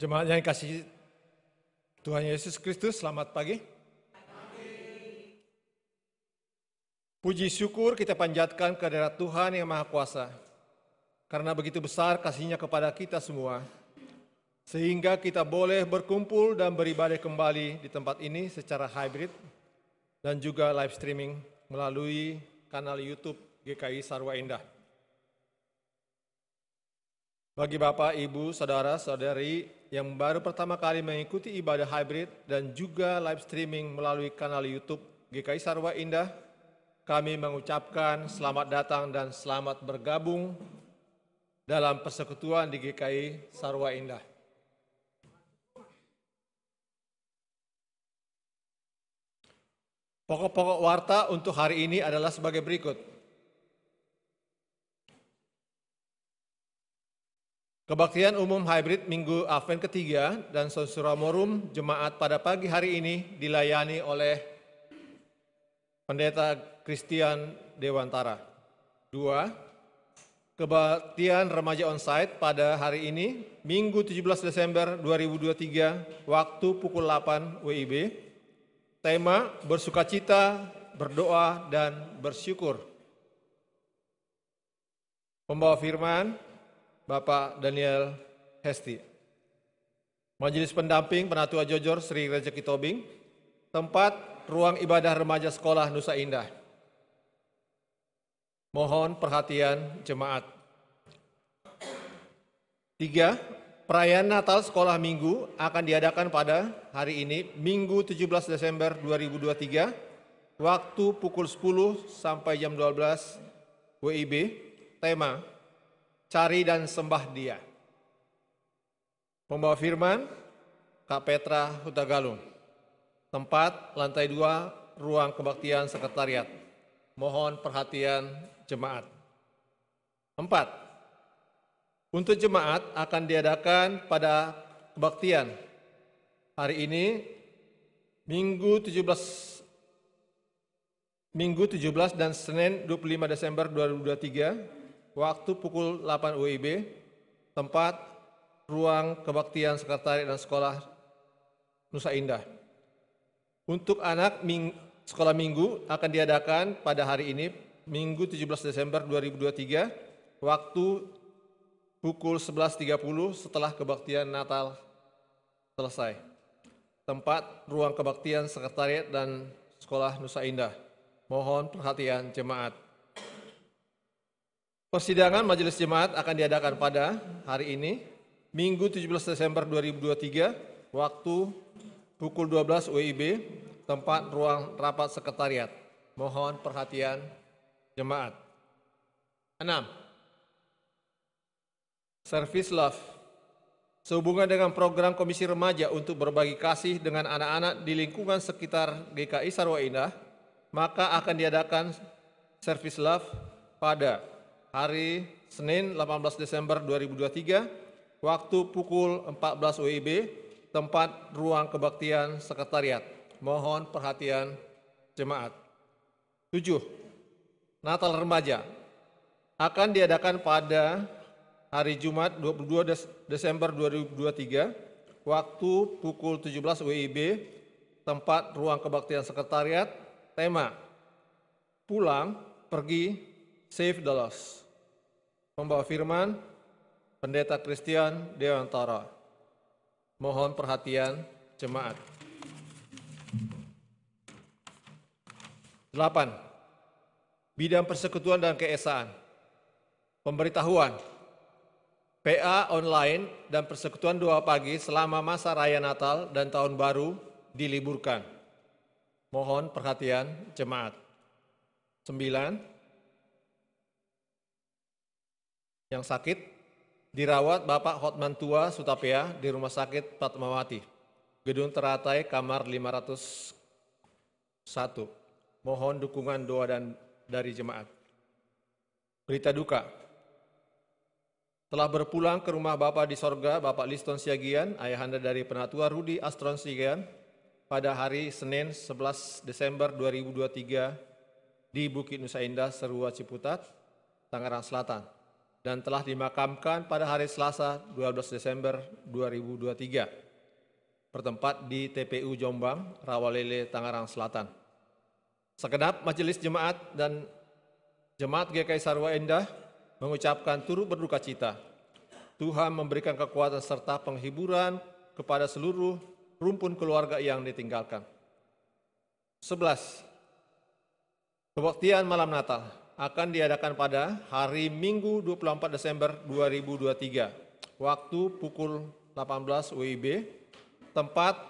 Jemaat yang kasih Tuhan Yesus Kristus, selamat pagi. Puji syukur kita panjatkan kehadirat Tuhan yang Maha Kuasa. Karena begitu besar kasihnya kepada kita semua. Sehingga kita boleh berkumpul dan beribadah kembali di tempat ini secara hybrid dan juga live streaming melalui kanal YouTube GKI Sarwa Indah. Bagi Bapak, Ibu, Saudara, Saudari yang baru pertama kali mengikuti ibadah hybrid dan juga live streaming melalui kanal YouTube GKI Sarwa Indah, kami mengucapkan selamat datang dan selamat bergabung dalam persekutuan di GKI Sarwa Indah. Pokok-pokok warta untuk hari ini adalah sebagai berikut. Kebaktian umum hybrid Minggu Advent ketiga dan Sonsura Morum jemaat pada pagi hari ini dilayani oleh Pendeta Christian Dewantara. Dua, kebaktian remaja onsite pada hari ini Minggu 17 Desember 2023 waktu pukul 8 WIB. Tema bersukacita, berdoa, dan bersyukur. Pembawa firman Bapak Daniel Hesti. Majelis pendamping Penatua Jojor Sri Rezeki Tobing. Tempat ruang ibadah remaja sekolah Nusa Indah. Mohon perhatian jemaat. Tiga, Perayaan Natal Sekolah Minggu akan diadakan pada hari ini, Minggu 17 Desember 2023, waktu pukul 10 sampai jam 12 WIB, tema Cari dan Sembah Dia. Pembawa firman, Kak Petra Hutagalung. Tempat lantai 2, ruang kebaktian sekretariat. Mohon perhatian jemaat. Empat, untuk jemaat akan diadakan pada kebaktian hari ini Minggu 17 Minggu 17 dan Senin 25 Desember 2023 waktu pukul 8 WIB tempat ruang kebaktian sekretariat dan sekolah Nusa Indah. Untuk anak ming, sekolah minggu akan diadakan pada hari ini Minggu 17 Desember 2023 waktu pukul 11.30 setelah kebaktian Natal selesai. Tempat ruang kebaktian sekretariat dan sekolah Nusa Indah. Mohon perhatian jemaat. Persidangan majelis jemaat akan diadakan pada hari ini, Minggu 17 Desember 2023, waktu pukul 12 WIB, tempat ruang rapat sekretariat. Mohon perhatian jemaat. 6. Service Love. Sehubungan dengan program Komisi Remaja untuk berbagi kasih dengan anak-anak di lingkungan sekitar GKI Sarwa Indah, maka akan diadakan Service Love pada hari Senin 18 Desember 2023, waktu pukul 14 WIB, tempat ruang kebaktian sekretariat. Mohon perhatian jemaat. 7. Natal Remaja akan diadakan pada hari Jumat 22 Desember 2023, waktu pukul 17 WIB, tempat ruang kebaktian sekretariat, tema Pulang, Pergi, Save the Lost. Pembawa firman, Pendeta Christian Dewantara. Mohon perhatian jemaat. 8. Bidang persekutuan dan keesaan. Pemberitahuan PA online dan persekutuan doa pagi selama masa raya Natal dan Tahun Baru diliburkan. Mohon perhatian jemaat. Sembilan, yang sakit dirawat Bapak Hotman Tua Sutapea di Rumah Sakit Fatmawati, Gedung Teratai Kamar 501. Mohon dukungan doa dan dari jemaat. Berita duka, telah berpulang ke rumah Bapak di sorga, Bapak Liston Siagian, ayahanda dari penatua Rudi Astron Siagian, pada hari Senin 11 Desember 2023 di Bukit Nusa Indah, Serua Ciputat, Tangerang Selatan, dan telah dimakamkan pada hari Selasa 12 Desember 2023, bertempat di TPU Jombang, Rawalele, Tangerang Selatan. Segenap majelis jemaat dan jemaat GKI Sarwa Indah mengucapkan turut berduka cita. Tuhan memberikan kekuatan serta penghiburan kepada seluruh rumpun keluarga yang ditinggalkan. 11. Kebaktian malam Natal akan diadakan pada hari Minggu 24 Desember 2023, waktu pukul 18 WIB, tempat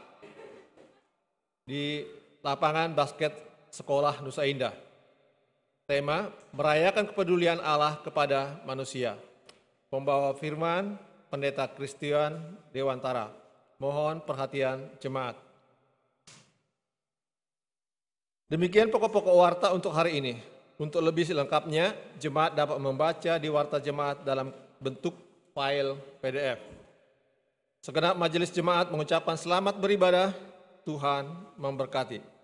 di lapangan basket Sekolah Nusa Indah. Tema merayakan kepedulian Allah kepada manusia. Pembawa firman Pendeta Christian Dewantara. Mohon perhatian jemaat. Demikian pokok-pokok warta untuk hari ini. Untuk lebih selengkapnya, jemaat dapat membaca di warta jemaat dalam bentuk file PDF. Segenap majelis jemaat mengucapkan selamat beribadah, Tuhan memberkati.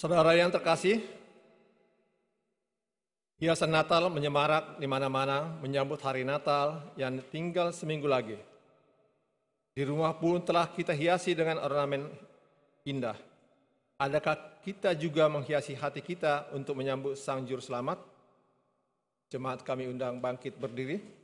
Saudara yang terkasih, hiasan Natal menyemarak di mana-mana menyambut hari Natal yang tinggal seminggu lagi. Di rumah pun telah kita hiasi dengan ornamen indah. Adakah kita juga menghiasi hati kita untuk menyambut Sang Juru Selamat? Jemaat kami undang bangkit berdiri.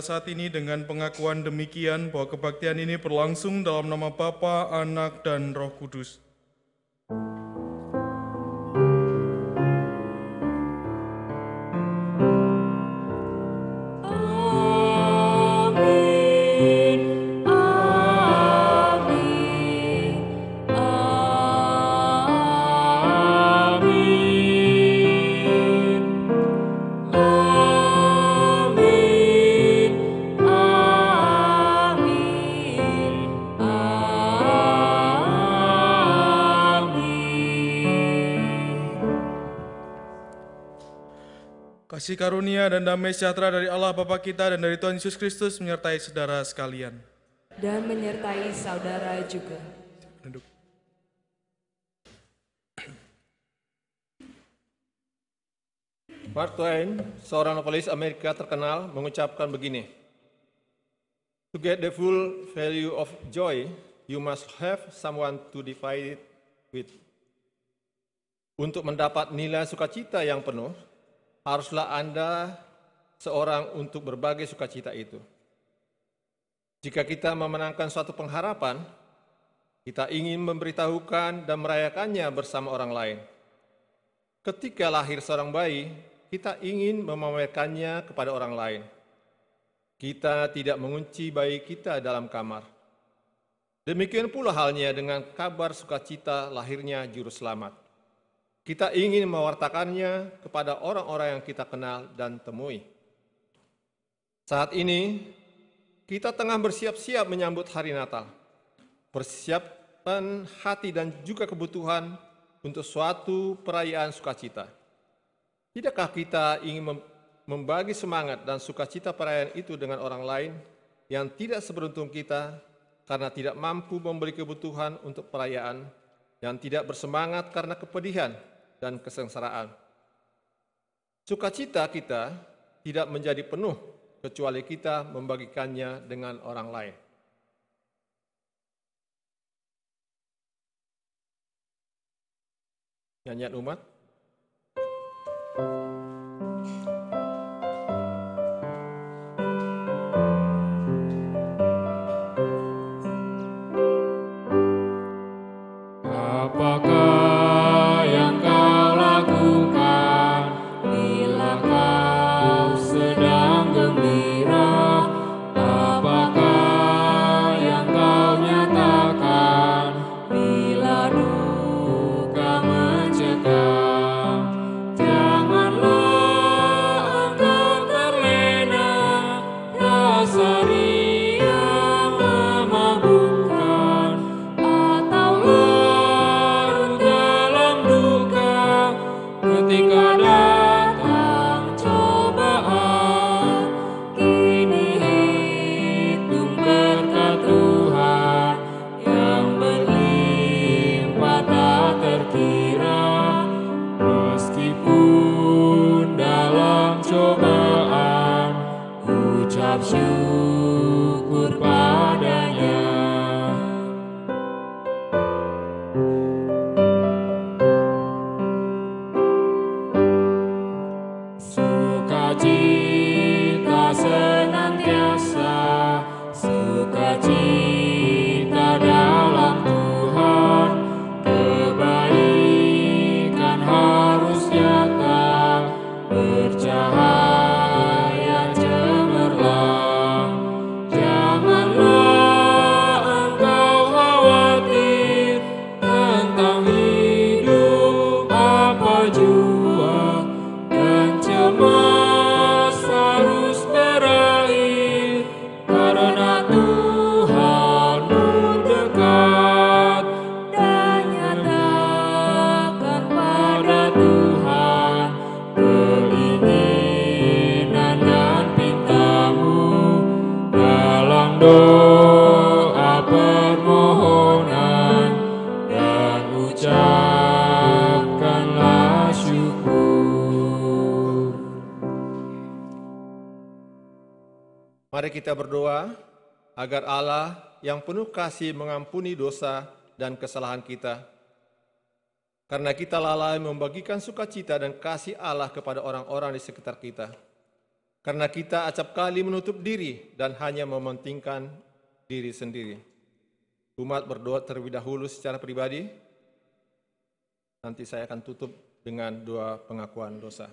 Saat ini dengan pengakuan demikian bahwa kebaktian ini berlangsung dalam nama Bapa, Anak, dan Roh Kudus. Karunia dan damai sejahtera dari Allah Bapa kita dan dari Tuhan Yesus Kristus menyertai saudara sekalian. Dan menyertai saudara juga. Duduk. Mark Twain, seorang novelis Amerika terkenal, mengucapkan begini. To get the full value of joy, you must have someone to divide it with. Untuk mendapat nilai sukacita yang penuh, haruslah Anda seorang untuk berbagai sukacita itu. Jika kita memenangkan suatu pengharapan, kita ingin memberitahukan dan merayakannya bersama orang lain. Ketika lahir seorang bayi, kita ingin memamerkannya kepada orang lain. Kita tidak mengunci bayi kita dalam kamar. Demikian pula halnya dengan kabar sukacita lahirnya Juru Selamat. Kita ingin mewartakannya kepada orang-orang yang kita kenal dan temui. Saat ini, kita tengah bersiap-siap menyambut hari Natal. Persiapan hati dan juga kebutuhan untuk suatu perayaan sukacita. Tidakkah kita ingin membagi semangat dan sukacita perayaan itu dengan orang lain yang tidak seberuntung kita karena tidak mampu memberi kebutuhan untuk perayaan, yang tidak bersemangat karena kepedihan, dan kesengsaraan. Sukacita kita tidak menjadi penuh kecuali kita membagikannya dengan orang lain. Nyanyian umat. Mari kita berdoa agar Allah yang penuh kasih mengampuni dosa dan kesalahan kita. Karena kita lalai membagikan sukacita dan kasih Allah kepada orang-orang di sekitar kita. Karena kita acap kali menutup diri dan hanya mementingkan diri sendiri. Umat berdoa terlebih dahulu secara pribadi. Nanti saya akan tutup dengan doa pengakuan dosa.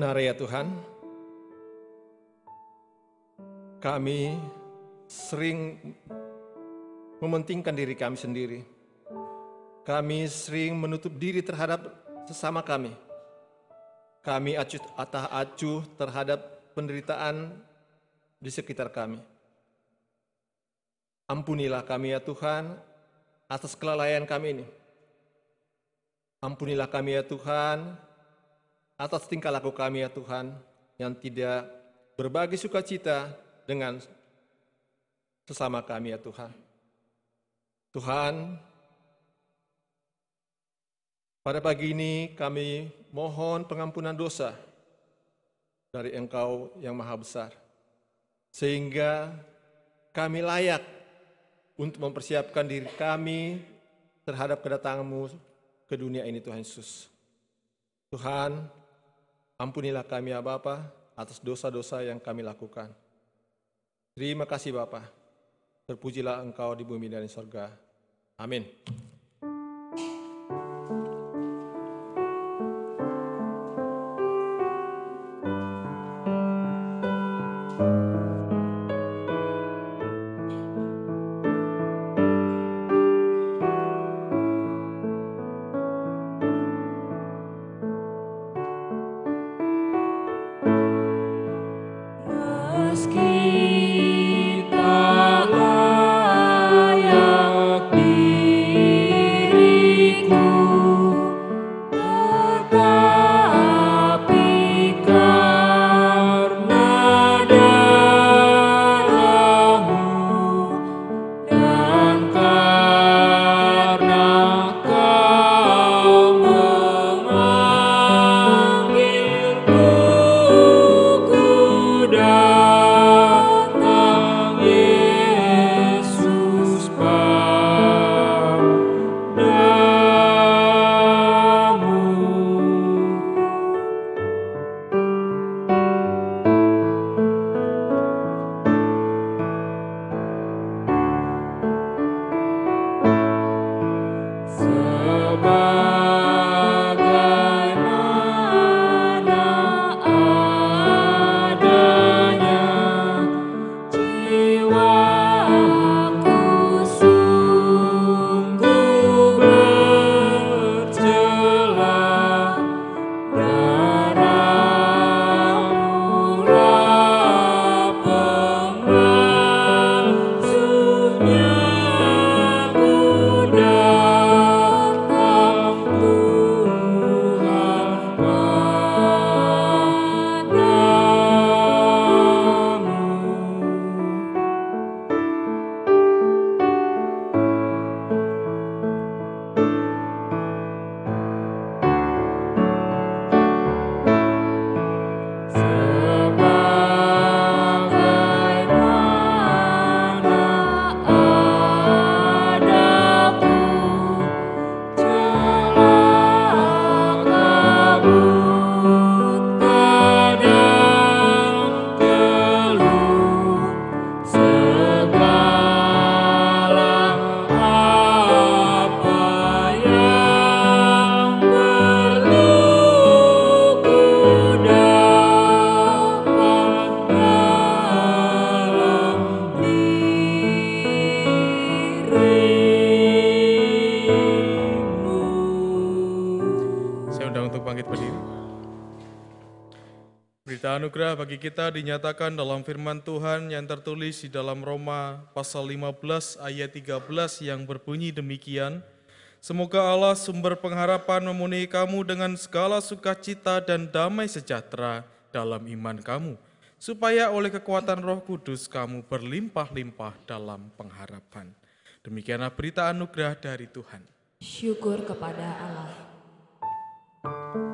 Benar ya Tuhan, kami sering mementingkan diri kami sendiri. Kami sering menutup diri terhadap sesama kami. Kami acuh atah acuh terhadap penderitaan di sekitar kami. Ampunilah kami ya Tuhan atas kelalaian kami ini. Ampunilah kami ya Tuhan atas tingkah laku kami ya Tuhan yang tidak berbagi sukacita dengan sesama kami ya Tuhan. Tuhan, pada pagi ini kami mohon pengampunan dosa dari Engkau yang Maha Besar, sehingga kami layak untuk mempersiapkan diri kami terhadap kedatanganmu ke dunia ini Tuhan Yesus. Tuhan, Ampunilah kami ya Bapa atas dosa-dosa yang kami lakukan. Terima kasih Bapa. Terpujilah Engkau di bumi dan di sorga. Amin. Kita dinyatakan dalam firman Tuhan yang tertulis di dalam Roma pasal 15 ayat 13 yang berbunyi demikian. Semoga Allah sumber pengharapan memenuhi kamu dengan segala sukacita dan damai sejahtera dalam iman kamu, supaya oleh kekuatan roh kudus kamu berlimpah-limpah dalam pengharapan. Demikianlah berita anugerah dari Tuhan. Syukur kepada Allah. Damai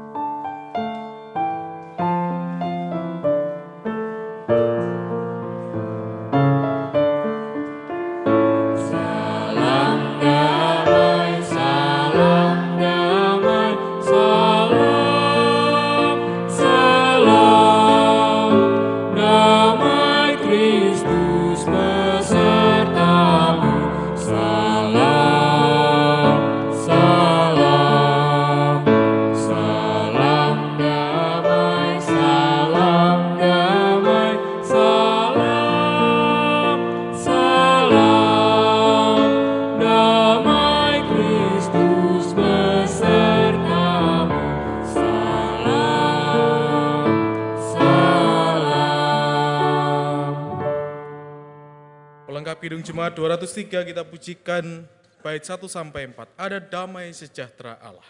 Jemaat 203 kita pujikan bait 1 sampai 4. Ada damai sejahtera Allah.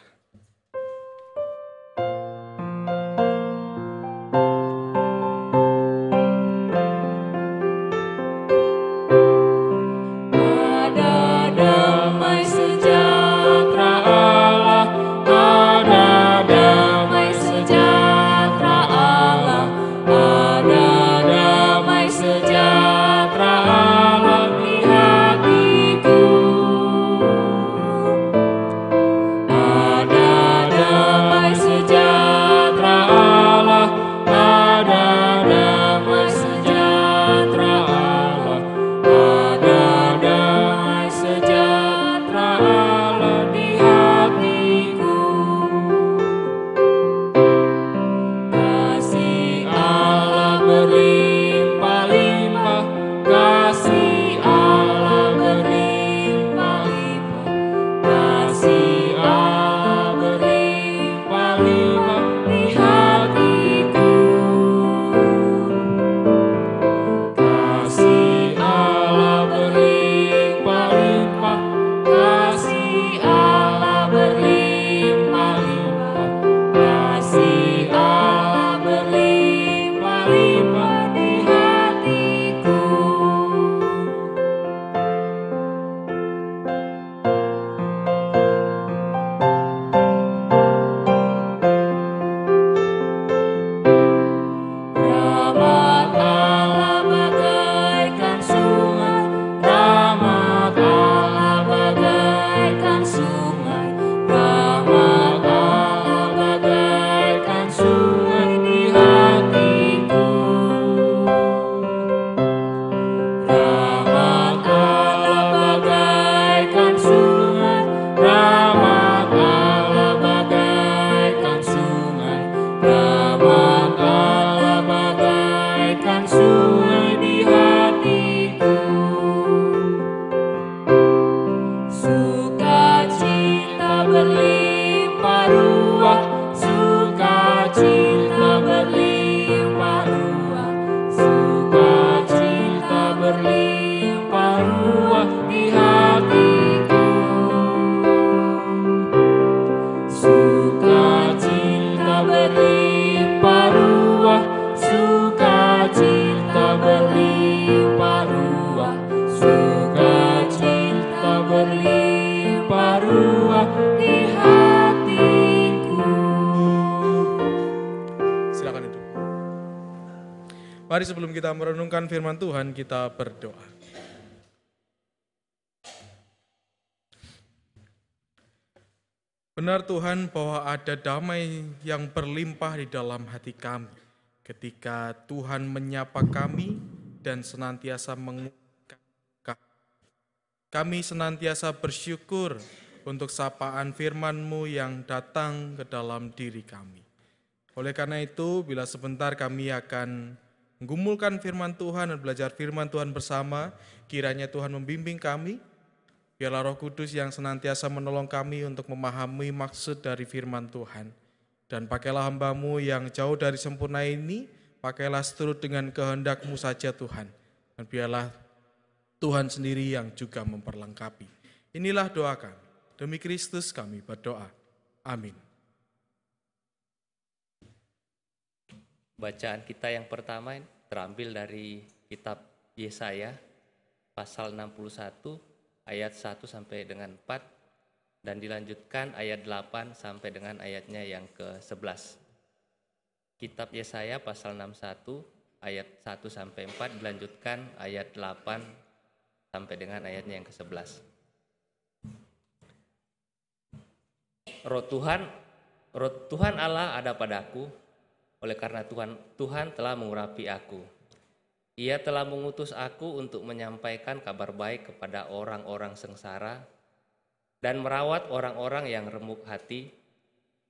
Merenungkan firman Tuhan, kita berdoa. Benar Tuhan bahwa ada damai yang berlimpah di dalam hati kami ketika Tuhan menyapa kami dan senantiasa menguatkan kami. Kami senantiasa bersyukur untuk sapaan firman-Mu yang datang ke dalam diri kami. Oleh karena itu, bila sebentar kami akan menggumulkan firman Tuhan dan belajar firman Tuhan bersama, kiranya Tuhan membimbing kami, biarlah roh kudus yang senantiasa menolong kami untuk memahami maksud dari firman Tuhan. Dan pakailah hambamu yang jauh dari sempurna ini, Pakailah seturut dengan kehendakmu saja Tuhan. Dan biarlah Tuhan sendiri yang juga memperlengkapi. Inilah doa kami. Demi Kristus kami berdoa. Amin. Bacaan kita yang pertama terambil dari kitab Yesaya pasal 61 ayat 1 sampai dengan 4 dan dilanjutkan ayat 8 sampai dengan ayatnya yang ke-11. Kitab Yesaya pasal 61 ayat 1 sampai 4 dilanjutkan ayat 8 sampai dengan ayatnya yang ke-11. Roh Tuhan, roh Tuhan Allah ada padaku, oleh karena Tuhan Tuhan telah mengurapi aku. Ia telah mengutus aku untuk menyampaikan kabar baik kepada orang-orang sengsara dan merawat orang-orang yang remuk hati,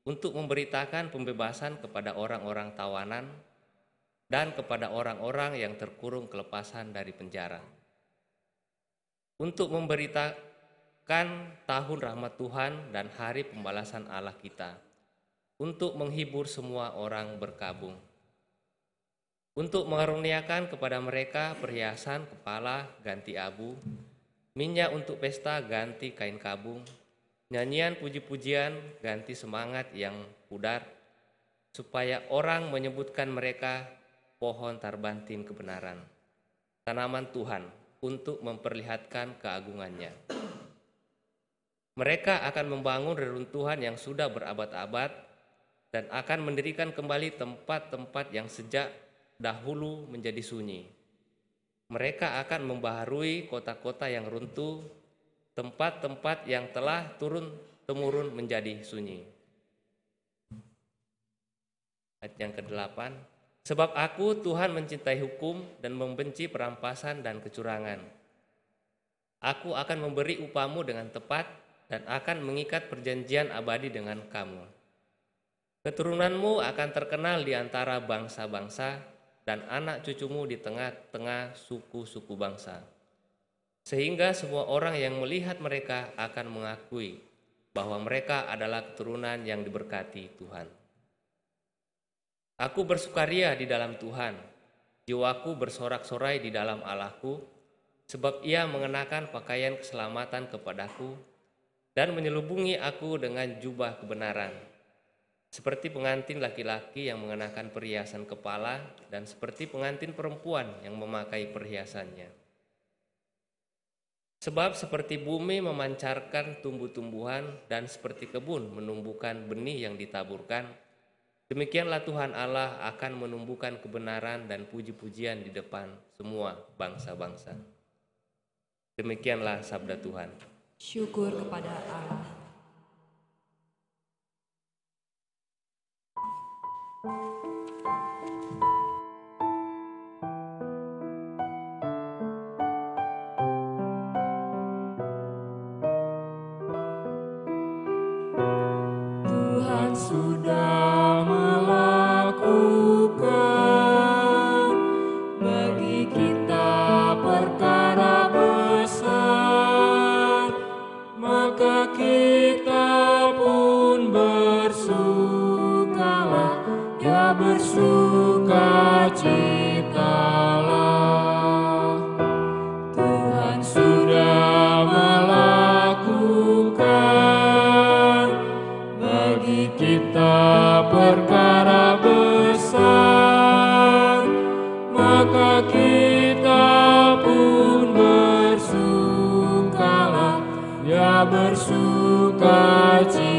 untuk memberitakan pembebasan kepada orang-orang tawanan dan kepada orang-orang yang terkurung kelepasan dari penjara. Untuk memberitakan tahun rahmat Tuhan dan hari pembalasan Allah kita untuk menghibur semua orang berkabung. Untuk mengaruniakan kepada mereka perhiasan kepala ganti abu, minyak untuk pesta ganti kain kabung, nyanyian puji-pujian ganti semangat yang pudar, supaya orang menyebutkan mereka pohon tarbantin kebenaran, tanaman Tuhan untuk memperlihatkan keagungannya. Mereka akan membangun reruntuhan yang sudah berabad-abad dan akan mendirikan kembali tempat-tempat yang sejak dahulu menjadi sunyi. Mereka akan membaharui kota-kota yang runtuh, tempat-tempat yang telah turun temurun menjadi sunyi. Ayat yang ke-8, sebab aku Tuhan mencintai hukum dan membenci perampasan dan kecurangan. Aku akan memberi upamu dengan tepat dan akan mengikat perjanjian abadi dengan kamu. Keturunanmu akan terkenal di antara bangsa-bangsa dan anak cucumu di tengah-tengah suku-suku bangsa. Sehingga semua orang yang melihat mereka akan mengakui bahwa mereka adalah keturunan yang diberkati Tuhan. Aku bersukaria di dalam Tuhan, jiwaku bersorak-sorai di dalam Allahku, sebab ia mengenakan pakaian keselamatan kepadaku dan menyelubungi aku dengan jubah kebenaran seperti pengantin laki-laki yang mengenakan perhiasan kepala dan seperti pengantin perempuan yang memakai perhiasannya. Sebab seperti bumi memancarkan tumbuh-tumbuhan dan seperti kebun menumbuhkan benih yang ditaburkan, demikianlah Tuhan Allah akan menumbuhkan kebenaran dan puji-pujian di depan semua bangsa-bangsa. Demikianlah sabda Tuhan. Syukur kepada Allah. Bersuka citalah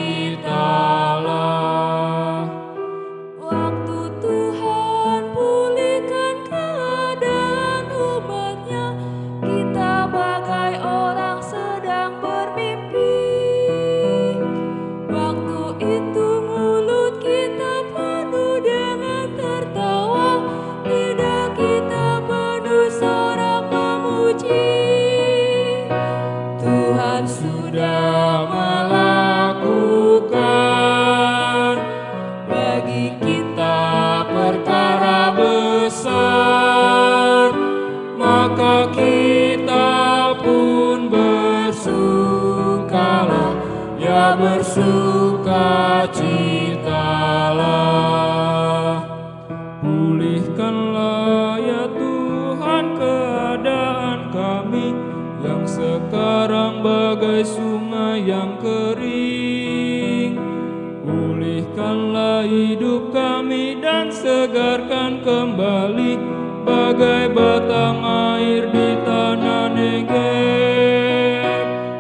bagai batang air di tanah Negev.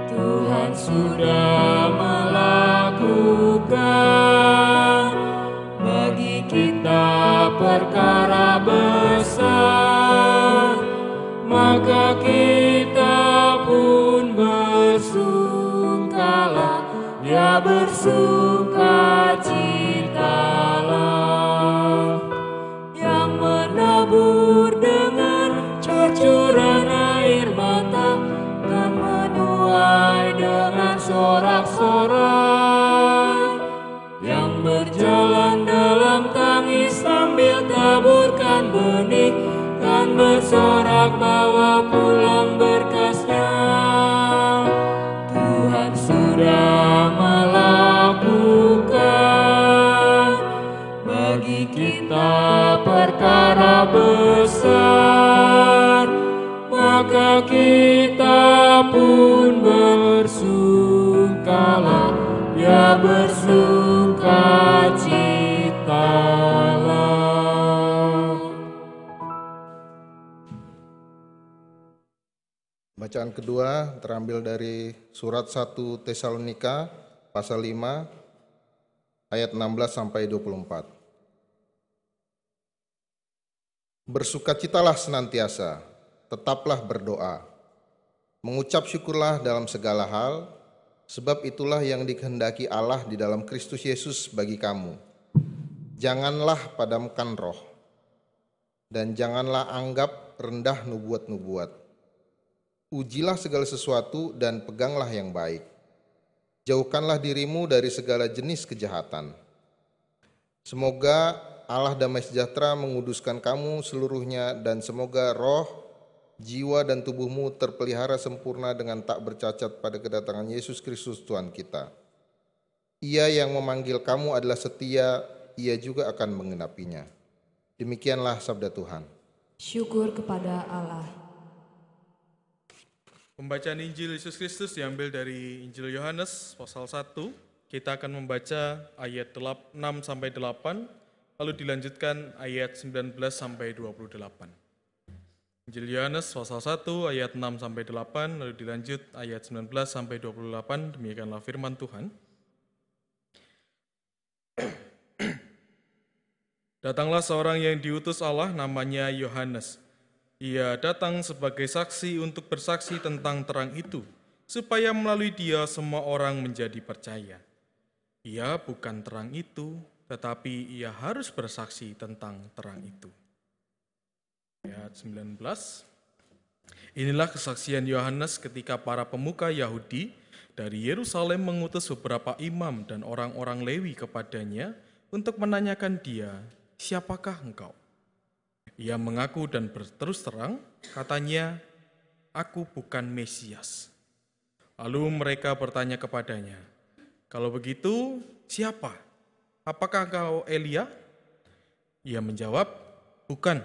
Tuhan sudah melakukan bagi kita perkara besar, maka kita pun bersungkalah, ya bersuka bersorak bawa pulang berkasnya. Tuhan sudah melakukan bagi kita perkara besar. Maka kita pun bersukalah ya bersuka Bacaan kedua terambil dari surat 1 Tesalonika pasal 5 ayat 16 sampai 24. Bersukacitalah senantiasa, tetaplah berdoa. Mengucap syukurlah dalam segala hal, sebab itulah yang dikehendaki Allah di dalam Kristus Yesus bagi kamu. Janganlah padamkan roh, dan janganlah anggap rendah nubuat-nubuat. Ujilah segala sesuatu dan peganglah yang baik. Jauhkanlah dirimu dari segala jenis kejahatan. Semoga Allah damai sejahtera menguduskan kamu seluruhnya dan semoga roh, jiwa dan tubuhmu terpelihara sempurna dengan tak bercacat pada kedatangan Yesus Kristus Tuhan kita. Ia yang memanggil kamu adalah setia, ia juga akan mengenapinya. Demikianlah sabda Tuhan. Syukur kepada Allah. Pembacaan Injil Yesus Kristus diambil dari Injil Yohanes pasal 1. Kita akan membaca ayat 6 sampai 8, lalu dilanjutkan ayat 19 sampai 28. Injil Yohanes pasal 1 ayat 6 sampai 8, lalu dilanjut ayat 19 sampai 28, demikianlah firman Tuhan. Datanglah seorang yang diutus Allah namanya Yohanes. Ia datang sebagai saksi untuk bersaksi tentang terang itu, supaya melalui dia semua orang menjadi percaya. Ia bukan terang itu, tetapi ia harus bersaksi tentang terang itu. Ayat 19. Inilah kesaksian Yohanes ketika para pemuka Yahudi dari Yerusalem mengutus beberapa imam dan orang-orang Lewi kepadanya untuk menanyakan dia, "Siapakah engkau?" Ia mengaku dan berterus terang, katanya, "Aku bukan Mesias." Lalu mereka bertanya kepadanya, "Kalau begitu, siapa? Apakah engkau Elia?" Ia menjawab, "Bukan."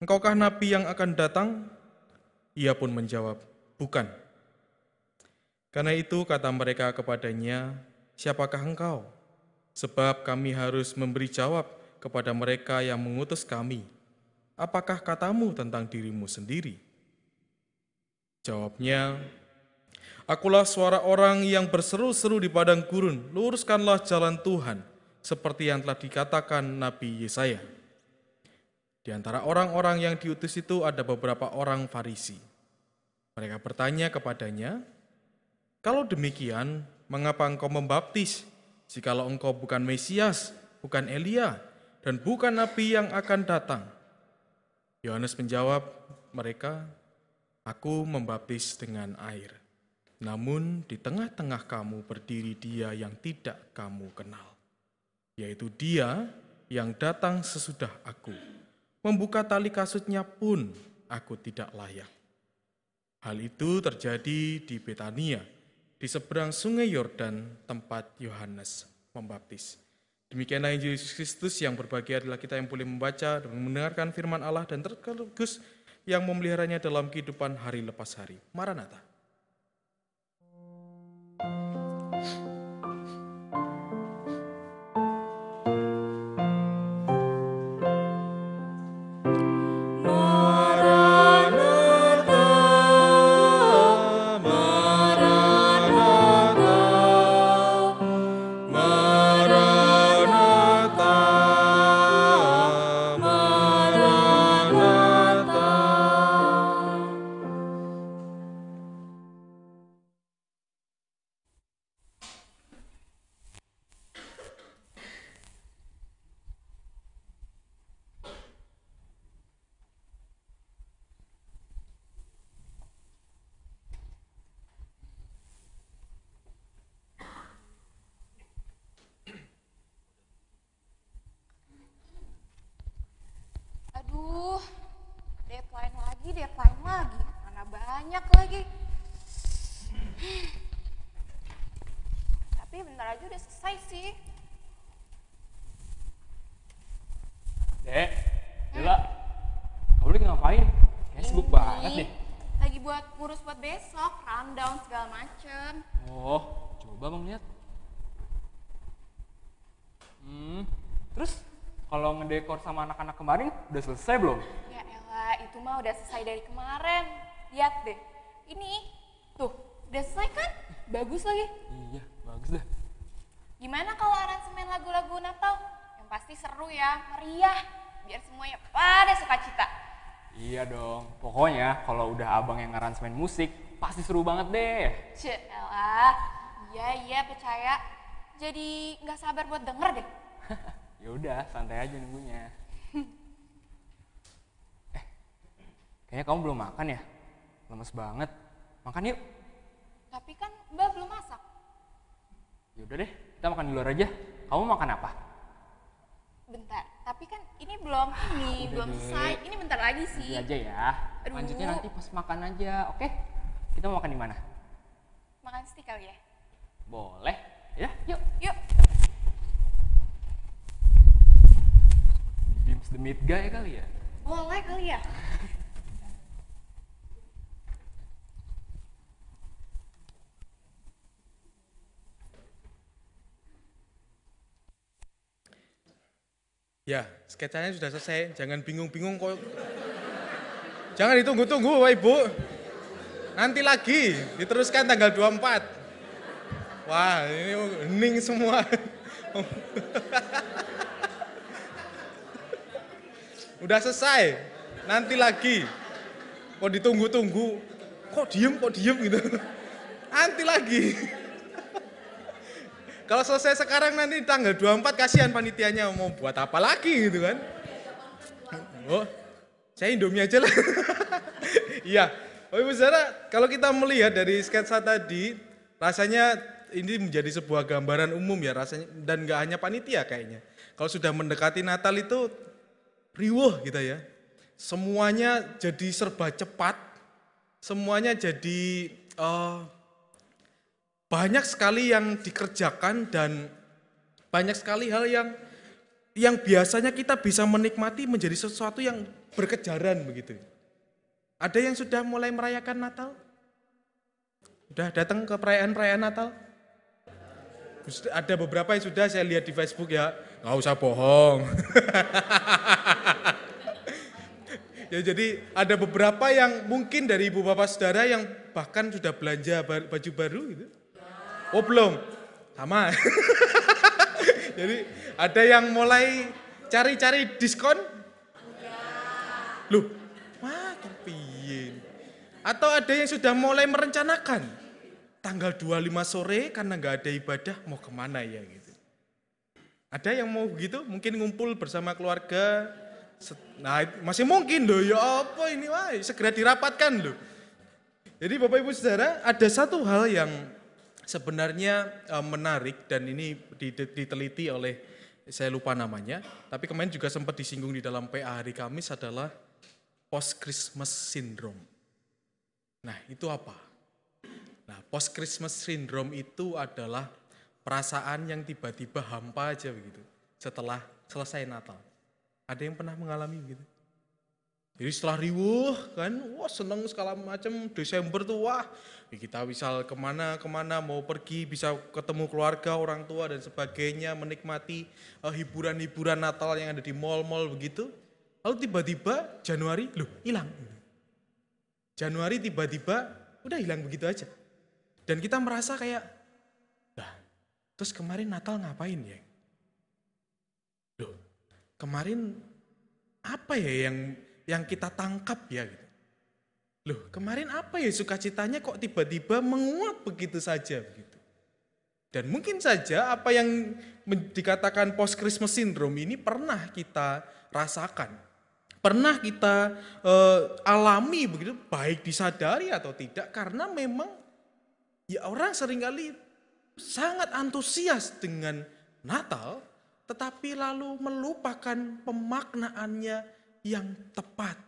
"Engkaukah nabi yang akan datang?" Ia pun menjawab, "Bukan." Karena itu kata mereka kepadanya, "Siapakah engkau?" Sebab kami harus memberi jawab kepada mereka yang mengutus kami, "Apakah katamu tentang dirimu sendiri?" Jawabnya, "Akulah suara orang yang berseru-seru di padang gurun, luruskanlah jalan Tuhan, seperti yang telah dikatakan Nabi Yesaya." Di antara orang-orang yang diutus itu ada beberapa orang Farisi. Mereka bertanya kepadanya, "Kalau demikian, mengapa engkau membaptis? Jikalau engkau bukan Mesias, bukan Elia, dan bukan nabi yang akan datang?" Yohanes menjawab mereka, "Aku membaptis dengan air. Namun di tengah-tengah kamu berdiri dia yang tidak kamu kenal, yaitu dia yang datang sesudah aku. Membuka tali kasutnya pun aku tidak layak." Hal itu terjadi di Betania, di seberang sungai Yordan tempat Yohanes membaptis. Demikianlah Injil Yesus Kristus yang berbahagia adalah kita yang boleh membaca dan mendengarkan firman Allah dan terkelukus yang memeliharanya dalam kehidupan hari lepas hari. Maranatha. Kalau ngedekor sama anak-anak kemarin udah selesai belum? Ya elah, itu mah udah selesai dari kemarin. Lihat deh, ini tuh udah selesai kan? Bagus lagi. Iya, bagus dah. Gimana kalau aransemen lagu-lagu Natal? Yang pasti seru ya, meriah. Biar semuanya pada sukacita. Iya dong. Pokoknya kalau udah abang yang ngaransemen musik, pasti seru banget deh. Cek elah, iya iya percaya. Jadi nggak sabar buat denger deh. ya udah, santai aja nunggunya. eh, kayaknya kamu belum makan ya? Lemes banget. Makan yuk. Tapi kan Mbak belum masak. Ya udah deh, kita makan di luar aja. Kamu makan apa? Bentar, tapi kan ini belum ini, Udah belum selesai. Ini bentar lagi Nanti sih. aja ya. Aduh. Lanjutnya nanti pas makan aja, oke? Kita mau makan di mana? Makan steak kali ya. Boleh. Ya, yuk. Yuk. The Meat Guy kali ya? Boleh kali ya. Ya, sketsanya sudah selesai. Jangan bingung-bingung kok. Jangan ditunggu-tunggu, Wah Ibu. Nanti lagi, diteruskan tanggal 24. Wah, ini hening semua. Udah selesai. Nanti lagi. Kok ditunggu-tunggu. Kok diem, kok diem gitu. Nanti lagi. Kalau selesai sekarang nanti tanggal 24 kasihan panitianya mau buat apa lagi gitu kan. Oh, saya Indomie aja lah. Iya. Oh Ibu Saudara, kalau kita melihat dari sketsa tadi, rasanya ini menjadi sebuah gambaran umum ya rasanya dan nggak hanya panitia kayaknya. Kalau sudah mendekati Natal itu riuh gitu ya. Semuanya jadi serba cepat, semuanya jadi eh, banyak sekali yang dikerjakan dan banyak sekali hal yang yang biasanya kita bisa menikmati menjadi sesuatu yang berkejaran begitu. Ada yang sudah mulai merayakan Natal? Sudah datang ke perayaan-perayaan Natal? Ada beberapa yang sudah saya lihat di Facebook ya, nggak usah bohong. ya jadi ada beberapa yang mungkin dari ibu bapak saudara yang bahkan sudah belanja baju baru gitu. Oh belum, sama. Jadi ada yang mulai cari-cari diskon? Loh, wah? Atau ada yang sudah mulai merencanakan tanggal 25 sore karena nggak ada ibadah mau ke mana ya gitu. Ada yang mau begitu? Mungkin ngumpul bersama keluarga. Nah masih mungkin loh ya apa ini wah segera dirapatkan loh. Jadi Bapak Ibu Saudara ada satu hal yang sebenarnya eh, menarik dan ini di- di- diteliti oleh saya lupa namanya, tapi kemarin juga sempat disinggung di dalam PA hari Kamis adalah post Christmas syndrome. Nah, itu apa? Nah, post Christmas syndrome itu adalah perasaan yang tiba-tiba hampa aja begitu setelah selesai Natal. Ada yang pernah mengalami begitu? Jadi setelah riuh kan, wah seneng segala macam Desember tuh wah ya kita bisa ke mana ke mana mau pergi bisa ketemu keluarga orang tua dan sebagainya menikmati uh, hiburan-hiburan Natal yang ada di mall-mall begitu. Lalu tiba-tiba Januari loh hilang. Januari tiba-tiba udah hilang begitu aja. Dan kita merasa kayak, nah, terus kemarin Natal ngapain ya? Kemarin apa ya yang yang kita tangkap ya gitu. Loh, kemarin apa ya sukacitanya kok tiba-tiba menguap begitu saja begitu. Dan mungkin saja apa yang dikatakan post Christmas syndrome ini pernah kita rasakan. Pernah kita uh, alami begitu baik disadari atau tidak karena memang ya orang sering kali sangat antusias dengan Natal tetapi lalu melupakan pemaknaannya yang tepat.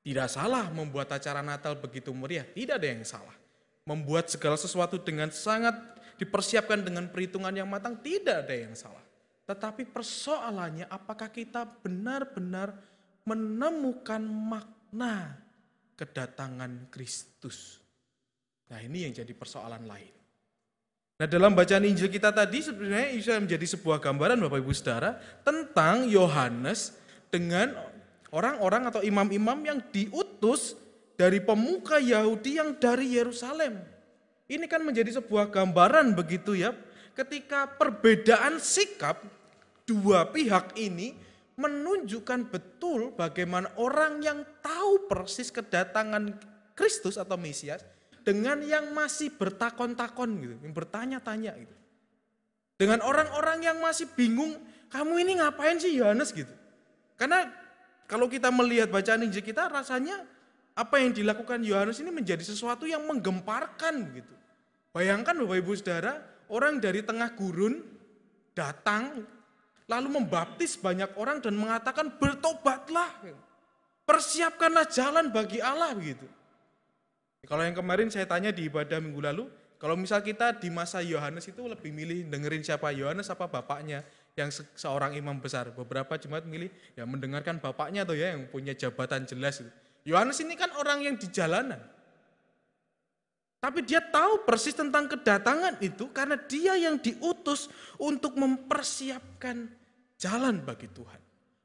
Tidak salah membuat acara Natal begitu meriah, tidak ada yang salah. Membuat segala sesuatu dengan sangat dipersiapkan dengan perhitungan yang matang, tidak ada yang salah. Tetapi persoalannya apakah kita benar-benar menemukan makna kedatangan Kristus. Nah ini yang jadi persoalan lain. Nah dalam bacaan Injil kita tadi sebenarnya bisa menjadi sebuah gambaran Bapak Ibu Saudara tentang Yohanes dengan orang-orang atau imam-imam yang diutus dari pemuka Yahudi yang dari Yerusalem. Ini kan menjadi sebuah gambaran begitu ya, ketika perbedaan sikap dua pihak ini menunjukkan betul bagaimana orang yang tahu persis kedatangan Kristus atau Mesias dengan yang masih bertakon-takon gitu, yang bertanya-tanya gitu. Dengan orang-orang yang masih bingung, kamu ini ngapain sih Yohanes gitu. Karena kalau kita melihat bacaan Injil kita rasanya apa yang dilakukan Yohanes ini menjadi sesuatu yang menggemparkan gitu. Bayangkan Bapak Ibu Saudara, orang dari tengah gurun datang lalu membaptis banyak orang dan mengatakan bertobatlah. Persiapkanlah jalan bagi Allah begitu. Kalau yang kemarin saya tanya di ibadah minggu lalu, kalau misal kita di masa Yohanes itu lebih milih dengerin siapa Yohanes apa bapaknya yang se seorang imam besar. Beberapa jemaat milih ya mendengarkan bapaknya tuh ya yang punya jabatan jelas. Yohanes ini kan orang yang di jalanan. Tapi dia tahu persis tentang kedatangan itu karena dia yang diutus untuk mempersiapkan jalan bagi Tuhan.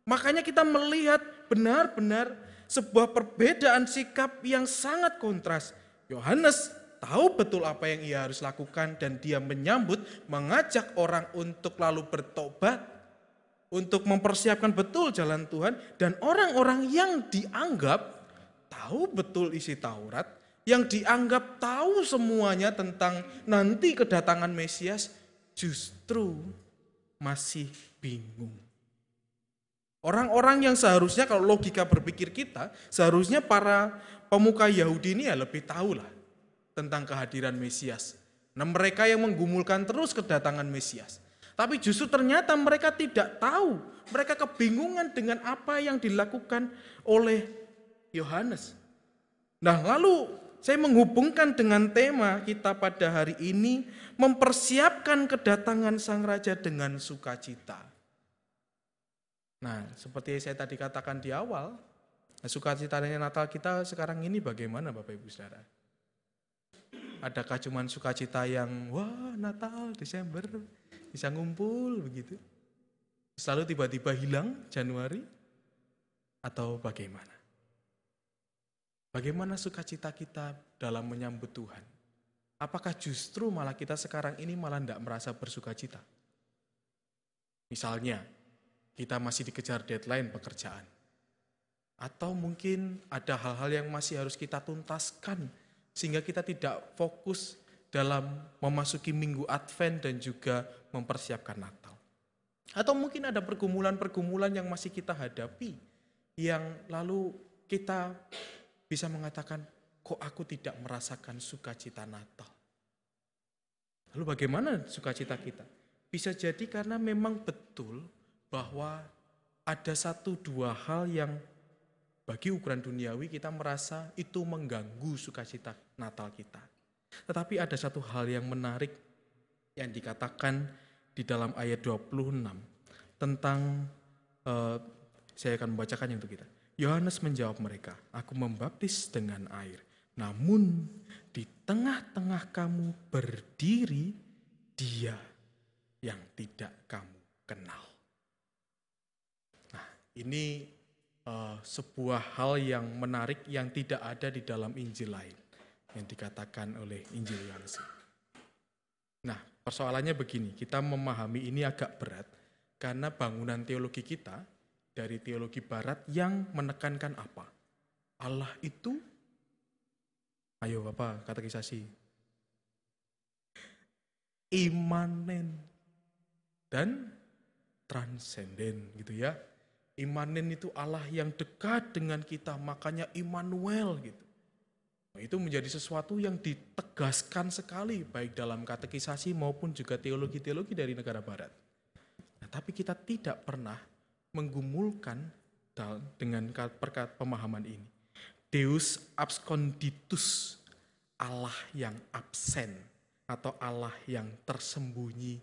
Makanya kita melihat benar-benar sebuah perbedaan sikap yang sangat kontras. Yohanes tahu betul apa yang ia harus lakukan dan dia menyambut, mengajak orang untuk lalu bertobat, untuk mempersiapkan betul jalan Tuhan dan orang-orang yang dianggap tahu betul isi Taurat, yang dianggap tahu semuanya tentang nanti kedatangan Mesias justru masih bingung. Orang-orang yang seharusnya kalau logika berpikir kita, seharusnya para pemuka Yahudi ini ya lebih tahu lah tentang kehadiran Mesias. Nah mereka yang menggumulkan terus kedatangan Mesias. Tapi justru ternyata mereka tidak tahu. Mereka kebingungan dengan apa yang dilakukan oleh Yohanes. Nah lalu saya menghubungkan dengan tema kita pada hari ini. Mempersiapkan kedatangan Sang Raja dengan sukacita. Nah seperti saya tadi katakan di awal. Nah, sukacitanya Natal kita sekarang ini bagaimana Bapak Ibu Saudara? Adakah cuman sukacita yang wah Natal, Desember bisa ngumpul begitu? Selalu tiba-tiba hilang Januari atau bagaimana? Bagaimana sukacita kita dalam menyambut Tuhan? Apakah justru malah kita sekarang ini malah tidak merasa bersukacita? Misalnya, kita masih dikejar deadline pekerjaan. Atau mungkin ada hal-hal yang masih harus kita tuntaskan sehingga kita tidak fokus dalam memasuki minggu Advent dan juga mempersiapkan Natal. Atau mungkin ada pergumulan-pergumulan yang masih kita hadapi yang lalu kita bisa mengatakan, kok aku tidak merasakan sukacita Natal. Lalu bagaimana sukacita kita? Bisa jadi karena memang betul bahwa ada satu dua hal yang bagi ukuran duniawi kita merasa itu mengganggu sukacita Natal kita. Tetapi ada satu hal yang menarik yang dikatakan di dalam ayat 26 tentang uh, saya akan membacakannya untuk kita. Yohanes menjawab mereka, "Aku membaptis dengan air, namun di tengah-tengah kamu berdiri Dia yang tidak kamu kenal." Ini uh, sebuah hal yang menarik yang tidak ada di dalam Injil lain yang dikatakan oleh Injil Yohanes. Nah, persoalannya begini, kita memahami ini agak berat karena bangunan teologi kita dari teologi barat yang menekankan apa? Allah itu Ayo Bapak, katekisasi. Imanen dan transenden gitu ya. Imanen itu Allah yang dekat dengan kita, makanya Immanuel gitu. Nah, itu menjadi sesuatu yang ditegaskan sekali baik dalam katekisasi maupun juga teologi-teologi dari negara barat. Nah, tapi kita tidak pernah menggumulkan dengan perkat pemahaman ini. Deus absconditus, Allah yang absen atau Allah yang tersembunyi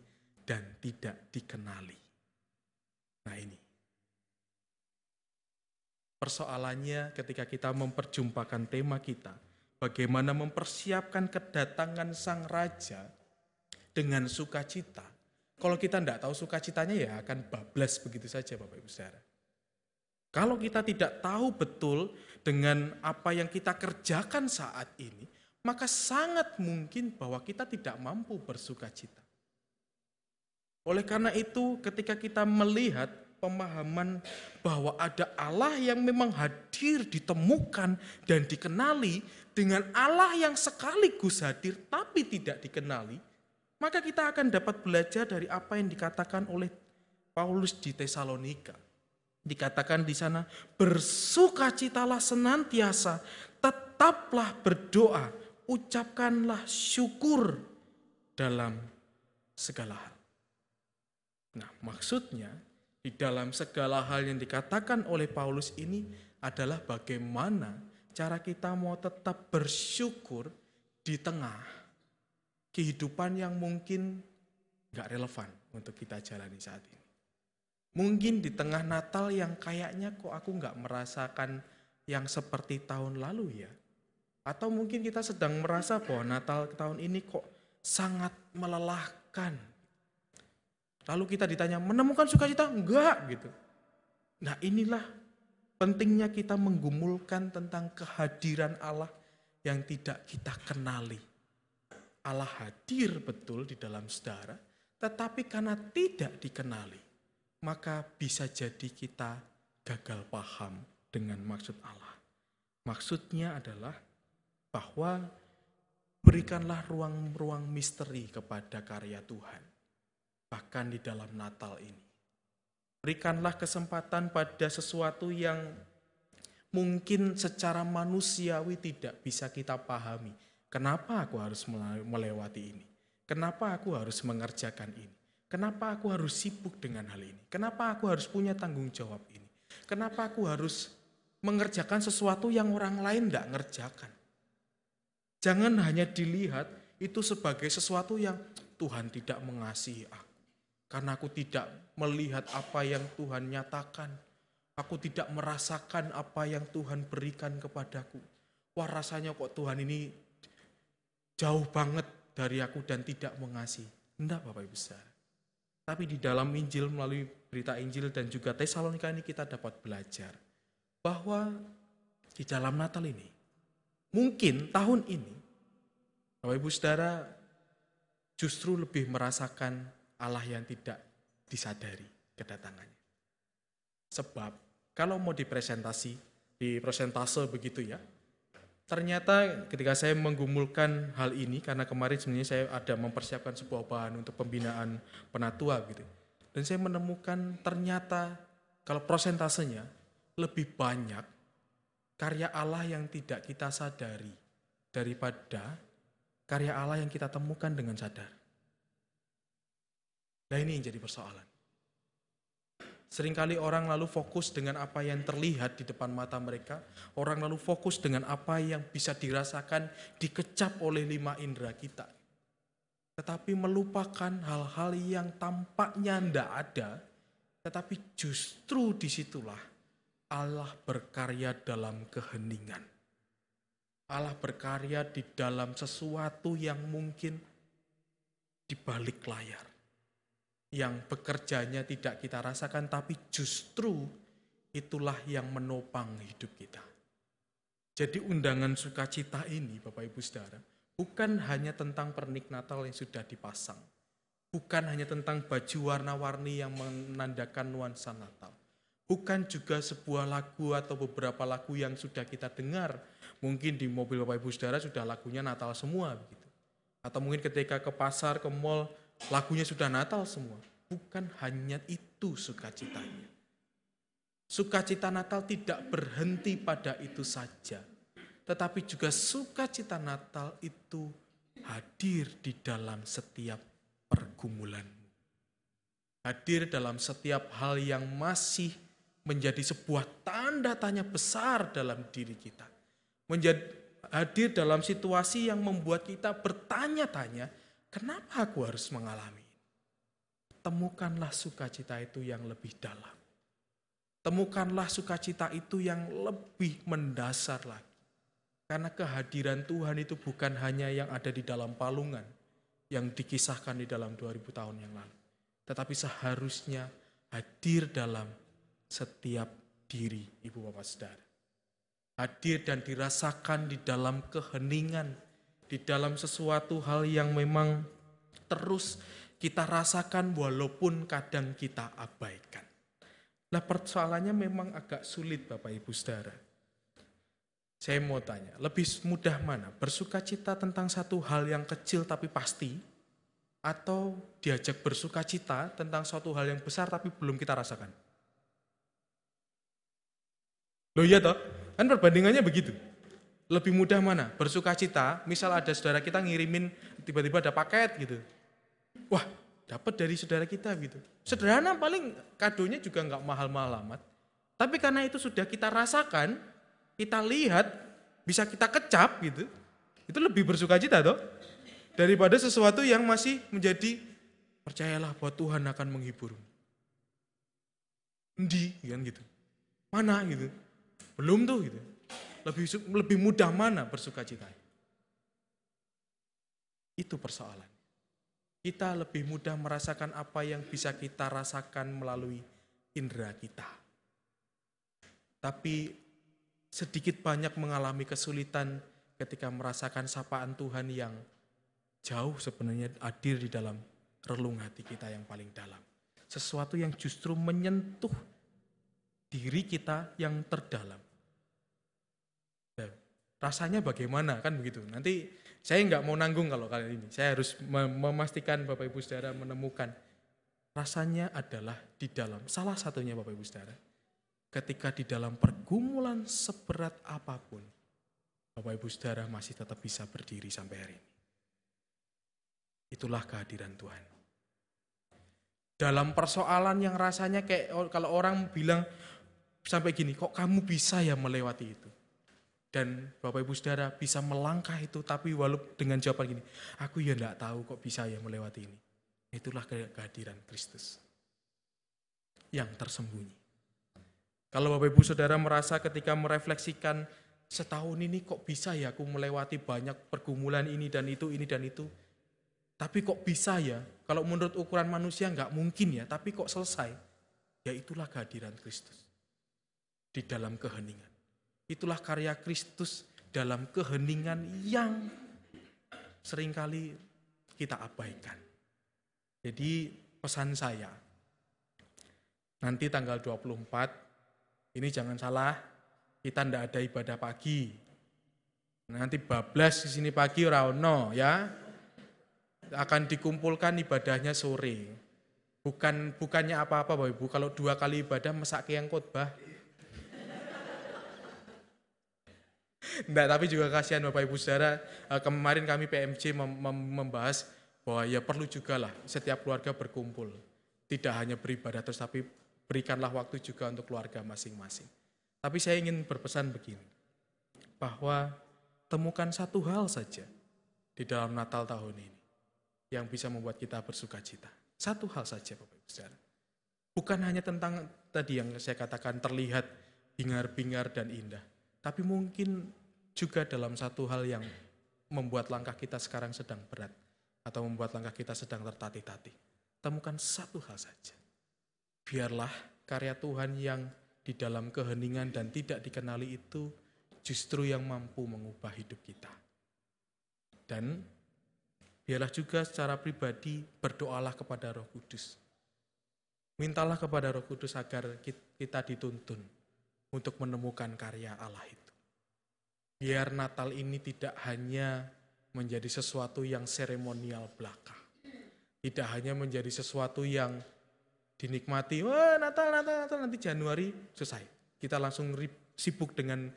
dan tidak dikenali. Nah ini. Persoalannya ketika kita memperjumpakan tema kita, bagaimana mempersiapkan kedatangan sang raja dengan sukacita, kalau kita tidak tahu sukacitanya ya akan bablas begitu saja Bapak Ibu Saudara. Kalau kita tidak tahu betul dengan apa yang kita kerjakan saat ini, maka sangat mungkin bahwa kita tidak mampu bersukacita. Oleh karena itu, ketika kita melihat pemahaman bahwa ada Allah yang memang hadir, ditemukan, dan dikenali dengan Allah yang sekaligus hadir tapi tidak dikenali, maka kita akan dapat belajar dari apa yang dikatakan oleh Paulus di Tesalonika. Dikatakan di sana, bersukacitalah senantiasa, tetaplah berdoa, ucapkanlah syukur dalam segala hal. Nah, maksudnya di dalam segala hal yang dikatakan oleh Paulus ini adalah bagaimana cara kita mau tetap bersyukur di tengah kehidupan yang mungkin nggak relevan untuk kita jalani saat ini. Mungkin di tengah Natal yang kayaknya kok aku nggak merasakan yang seperti tahun lalu ya. Atau mungkin kita sedang merasa bahwa Natal tahun ini kok sangat melelahkan. Lalu kita ditanya, menemukan sukacita? Enggak gitu. Nah inilah pentingnya kita menggumulkan tentang kehadiran Allah yang tidak kita kenali Allah hadir betul di dalam saudara, tetapi karena tidak dikenali, maka bisa jadi kita gagal paham dengan maksud Allah. Maksudnya adalah bahwa berikanlah ruang-ruang misteri kepada karya Tuhan, bahkan di dalam Natal ini. Berikanlah kesempatan pada sesuatu yang mungkin secara manusiawi tidak bisa kita pahami, Kenapa aku harus melewati ini? Kenapa aku harus mengerjakan ini? Kenapa aku harus sibuk dengan hal ini? Kenapa aku harus punya tanggung jawab ini? Kenapa aku harus mengerjakan sesuatu yang orang lain tidak ngerjakan? Jangan hanya dilihat itu sebagai sesuatu yang Tuhan tidak mengasihi aku. Karena aku tidak melihat apa yang Tuhan nyatakan. Aku tidak merasakan apa yang Tuhan berikan kepadaku. Wah rasanya kok Tuhan ini jauh banget dari aku dan tidak mengasihi. Enggak Bapak Ibu Saudara. Tapi di dalam Injil melalui berita Injil dan juga Tesalonika ini kita dapat belajar bahwa di dalam Natal ini mungkin tahun ini Bapak Ibu Saudara justru lebih merasakan Allah yang tidak disadari kedatangannya. Sebab kalau mau dipresentasi, di presentase begitu ya, Ternyata ketika saya menggumulkan hal ini karena kemarin sebenarnya saya ada mempersiapkan sebuah bahan untuk pembinaan penatua gitu. Dan saya menemukan ternyata kalau prosentasenya lebih banyak karya Allah yang tidak kita sadari daripada karya Allah yang kita temukan dengan sadar. Nah ini yang jadi persoalan. Seringkali orang lalu fokus dengan apa yang terlihat di depan mata mereka. Orang lalu fokus dengan apa yang bisa dirasakan dikecap oleh lima indera kita. Tetapi melupakan hal-hal yang tampaknya tidak ada. Tetapi justru di situlah Allah berkarya dalam keheningan. Allah berkarya di dalam sesuatu yang mungkin di balik layar. Yang bekerjanya tidak kita rasakan, tapi justru itulah yang menopang hidup kita. Jadi undangan sukacita ini, Bapak Ibu Saudara, bukan hanya tentang pernik Natal yang sudah dipasang. Bukan hanya tentang baju warna-warni yang menandakan nuansa Natal. Bukan juga sebuah lagu atau beberapa lagu yang sudah kita dengar. Mungkin di mobil Bapak Ibu Saudara sudah lagunya Natal semua begitu. Atau mungkin ketika ke pasar, ke mall, lagunya sudah Natal semua. Bukan hanya itu sukacitanya. Sukacita Natal tidak berhenti pada itu saja. Tetapi juga sukacita Natal itu hadir di dalam setiap pergumulanmu. Hadir dalam setiap hal yang masih menjadi sebuah tanda tanya besar dalam diri kita. Menjadi hadir dalam situasi yang membuat kita bertanya-tanya, kenapa aku harus mengalami? Temukanlah sukacita itu yang lebih dalam. Temukanlah sukacita itu yang lebih mendasar lagi. Karena kehadiran Tuhan itu bukan hanya yang ada di dalam palungan, yang dikisahkan di dalam 2000 tahun yang lalu. Tetapi seharusnya hadir dalam setiap diri Ibu Bapak Saudara hadir dan dirasakan di dalam keheningan, di dalam sesuatu hal yang memang terus kita rasakan walaupun kadang kita abaikan. Nah persoalannya memang agak sulit Bapak Ibu Saudara. Saya mau tanya, lebih mudah mana? Bersuka cita tentang satu hal yang kecil tapi pasti, atau diajak bersuka cita tentang suatu hal yang besar tapi belum kita rasakan? Loh iya toh? Kan perbandingannya begitu. Lebih mudah mana? Bersuka cita, misal ada saudara kita ngirimin tiba-tiba ada paket gitu. Wah, dapat dari saudara kita gitu. Sederhana paling kadonya juga nggak mahal-mahal amat. Tapi karena itu sudah kita rasakan, kita lihat, bisa kita kecap gitu. Itu lebih bersuka cita toh. Daripada sesuatu yang masih menjadi percayalah bahwa Tuhan akan menghibur. Di, kan gitu. Mana gitu. Belum tuh gitu. Lebih lebih mudah mana bersuka cita? Itu persoalan. Kita lebih mudah merasakan apa yang bisa kita rasakan melalui indera kita. Tapi sedikit banyak mengalami kesulitan ketika merasakan sapaan Tuhan yang jauh sebenarnya hadir di dalam relung hati kita yang paling dalam. Sesuatu yang justru menyentuh diri kita yang terdalam rasanya bagaimana kan begitu. Nanti saya nggak mau nanggung kalau kali ini. Saya harus memastikan Bapak Ibu Saudara menemukan rasanya adalah di dalam salah satunya Bapak Ibu Saudara. Ketika di dalam pergumulan seberat apa pun, Bapak Ibu Saudara masih tetap bisa berdiri sampai hari ini. Itulah kehadiran Tuhan. Dalam persoalan yang rasanya kayak kalau orang bilang sampai gini, kok kamu bisa ya melewati itu? Dan Bapak Ibu Saudara bisa melangkah itu tapi walaupun dengan jawaban gini, aku ya enggak tahu kok bisa ya melewati ini. Itulah kehadiran Kristus yang tersembunyi. Kalau Bapak Ibu Saudara merasa ketika merefleksikan setahun ini kok bisa ya aku melewati banyak pergumulan ini dan itu, ini dan itu. Tapi kok bisa ya, kalau menurut ukuran manusia nggak mungkin ya, tapi kok selesai. Ya itulah kehadiran Kristus di dalam keheningan. Itulah karya Kristus dalam keheningan yang sering kali kita abaikan. Jadi pesan saya, nanti tanggal 24, ini jangan salah, kita ndak ada ibadah pagi. Nanti bablas di sini pagi rauno ya. Akan dikumpulkan ibadahnya sore. Bukan bukannya apa-apa Bapak Ibu, kalau dua kali ibadah mesak yang khotbah Enggak, tapi juga kasihan Bapak Ibu Saudara, eh, kemarin kami PMC membahas bahwa ya perlu juga lah setiap keluarga berkumpul. Tidak hanya beribadah terus, tapi berikanlah waktu juga untuk keluarga masing-masing. Tapi saya ingin berpesan begini, bahwa temukan satu hal saja di dalam Natal tahun ini yang bisa membuat kita bersuka cita. Satu hal saja Bapak Ibu Saudara. Bukan hanya tentang tadi yang saya katakan terlihat bingar-bingar dan indah. Tapi mungkin juga dalam satu hal yang membuat langkah kita sekarang sedang berat atau membuat langkah kita sedang tertatih-tatih. Temukan satu hal saja. Biarlah karya Tuhan yang di dalam keheningan dan tidak dikenali itu justru yang mampu mengubah hidup kita. Dan biarlah juga secara pribadi berdoalah kepada Roh Kudus. Mintalah kepada Roh Kudus agar kita dituntun untuk menemukan karya Allah itu. Biar Natal ini tidak hanya menjadi sesuatu yang seremonial belaka. Tidak hanya menjadi sesuatu yang dinikmati, wah Natal, Natal, Natal, nanti Januari selesai. Kita langsung sibuk dengan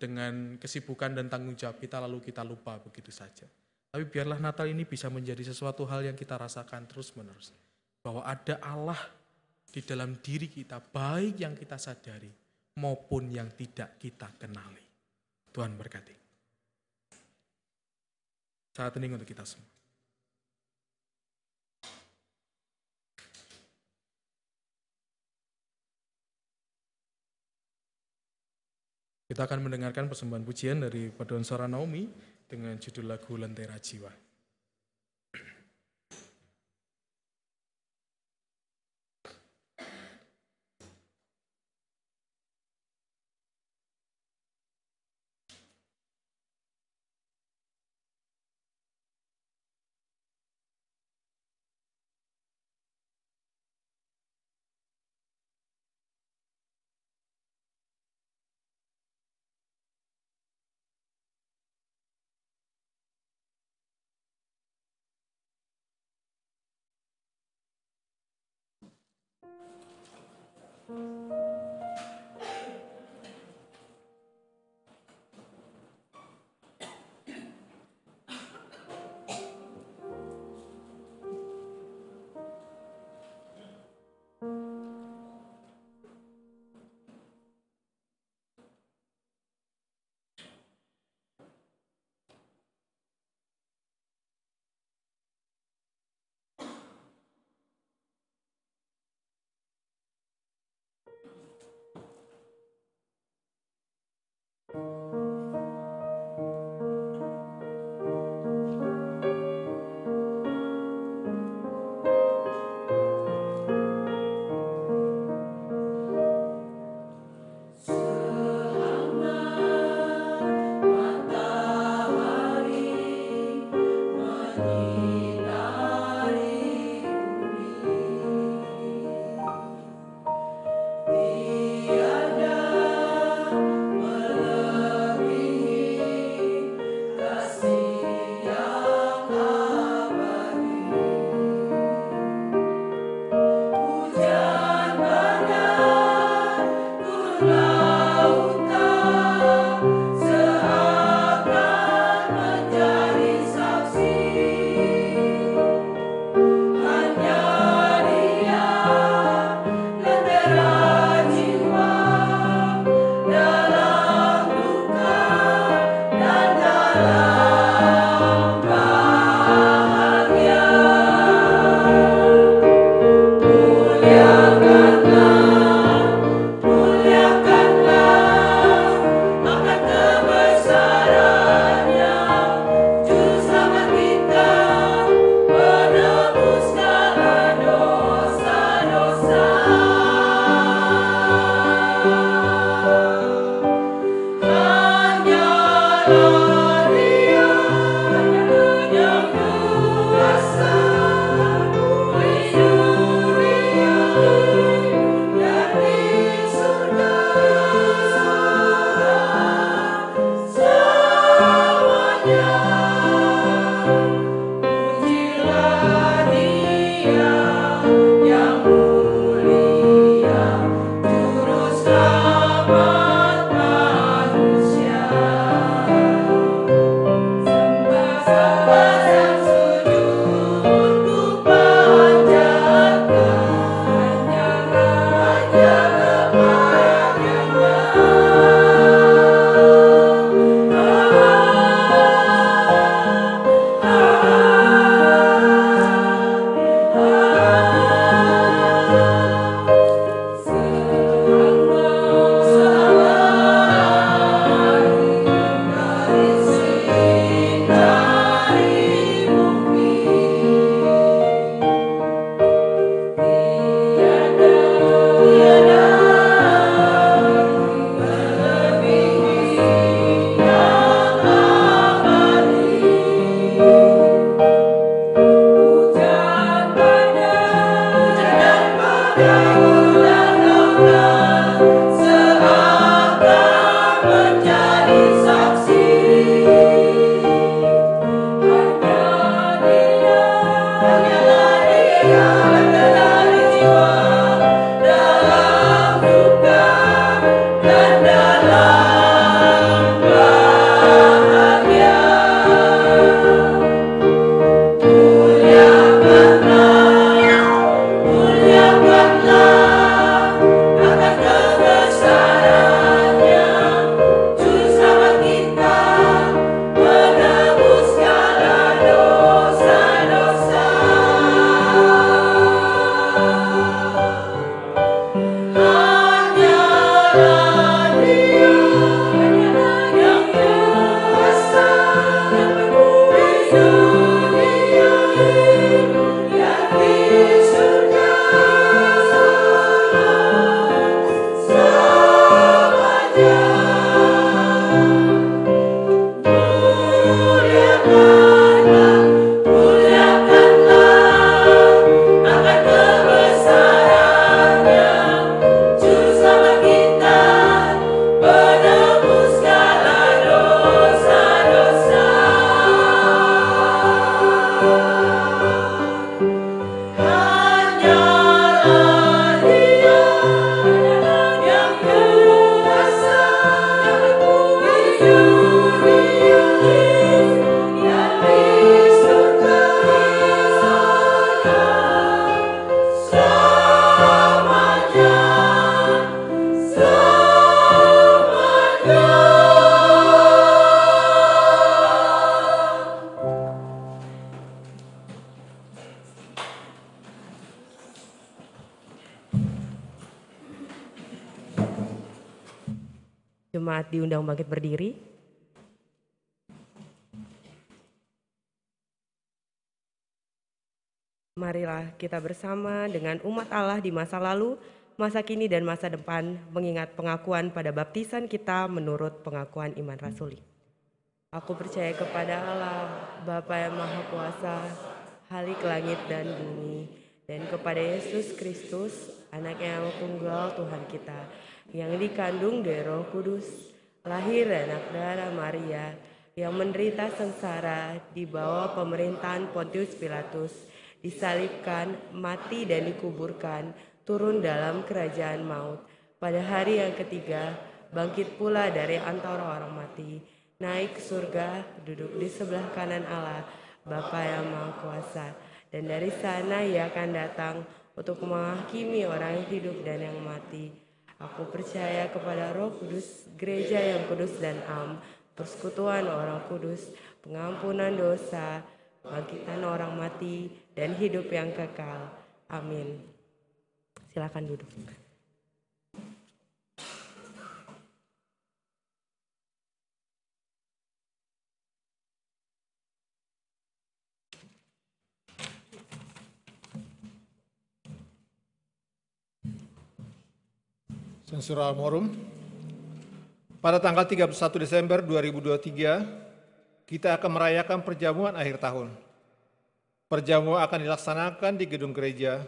dengan kesibukan dan tanggung jawab kita lalu kita lupa begitu saja. Tapi biarlah Natal ini bisa menjadi sesuatu hal yang kita rasakan terus-menerus. Bahwa ada Allah di dalam diri kita, baik yang kita sadari maupun yang tidak kita kenali. Tuhan berkati. Saat ini untuk kita semua. Kita akan mendengarkan persembahan pujian dari Paduan Suara Naomi dengan judul lagu Lentera Jiwa. Kita bersama dengan umat Allah di masa lalu, masa kini dan masa depan mengingat pengakuan pada baptisan kita menurut pengakuan iman rasuli. Aku percaya kepada Allah, Bapa yang Maha Kuasa, Halik langit dan bumi, dan kepada Yesus Kristus, anak yang tunggal Tuhan kita, yang dikandung dari roh kudus, lahir anak darah Maria, yang menderita sengsara di bawah pemerintahan Pontius Pilatus, disalibkan, mati dan dikuburkan, turun dalam kerajaan maut. Pada hari yang ketiga, bangkit pula dari antara orang mati, naik ke surga, duduk di sebelah kanan Allah, Bapa yang Maha Kuasa. Dan dari sana ia akan datang untuk menghakimi orang yang hidup dan yang mati. Aku percaya kepada roh kudus, gereja yang kudus dan am, persekutuan orang kudus, pengampunan dosa, bangkitan orang mati, dan hidup yang kekal. Amin. Silakan duduk. Sensura Morum. Pada tanggal 31 Desember 2023, kita akan merayakan perjamuan akhir tahun. Perjamuan akan dilaksanakan di gedung gereja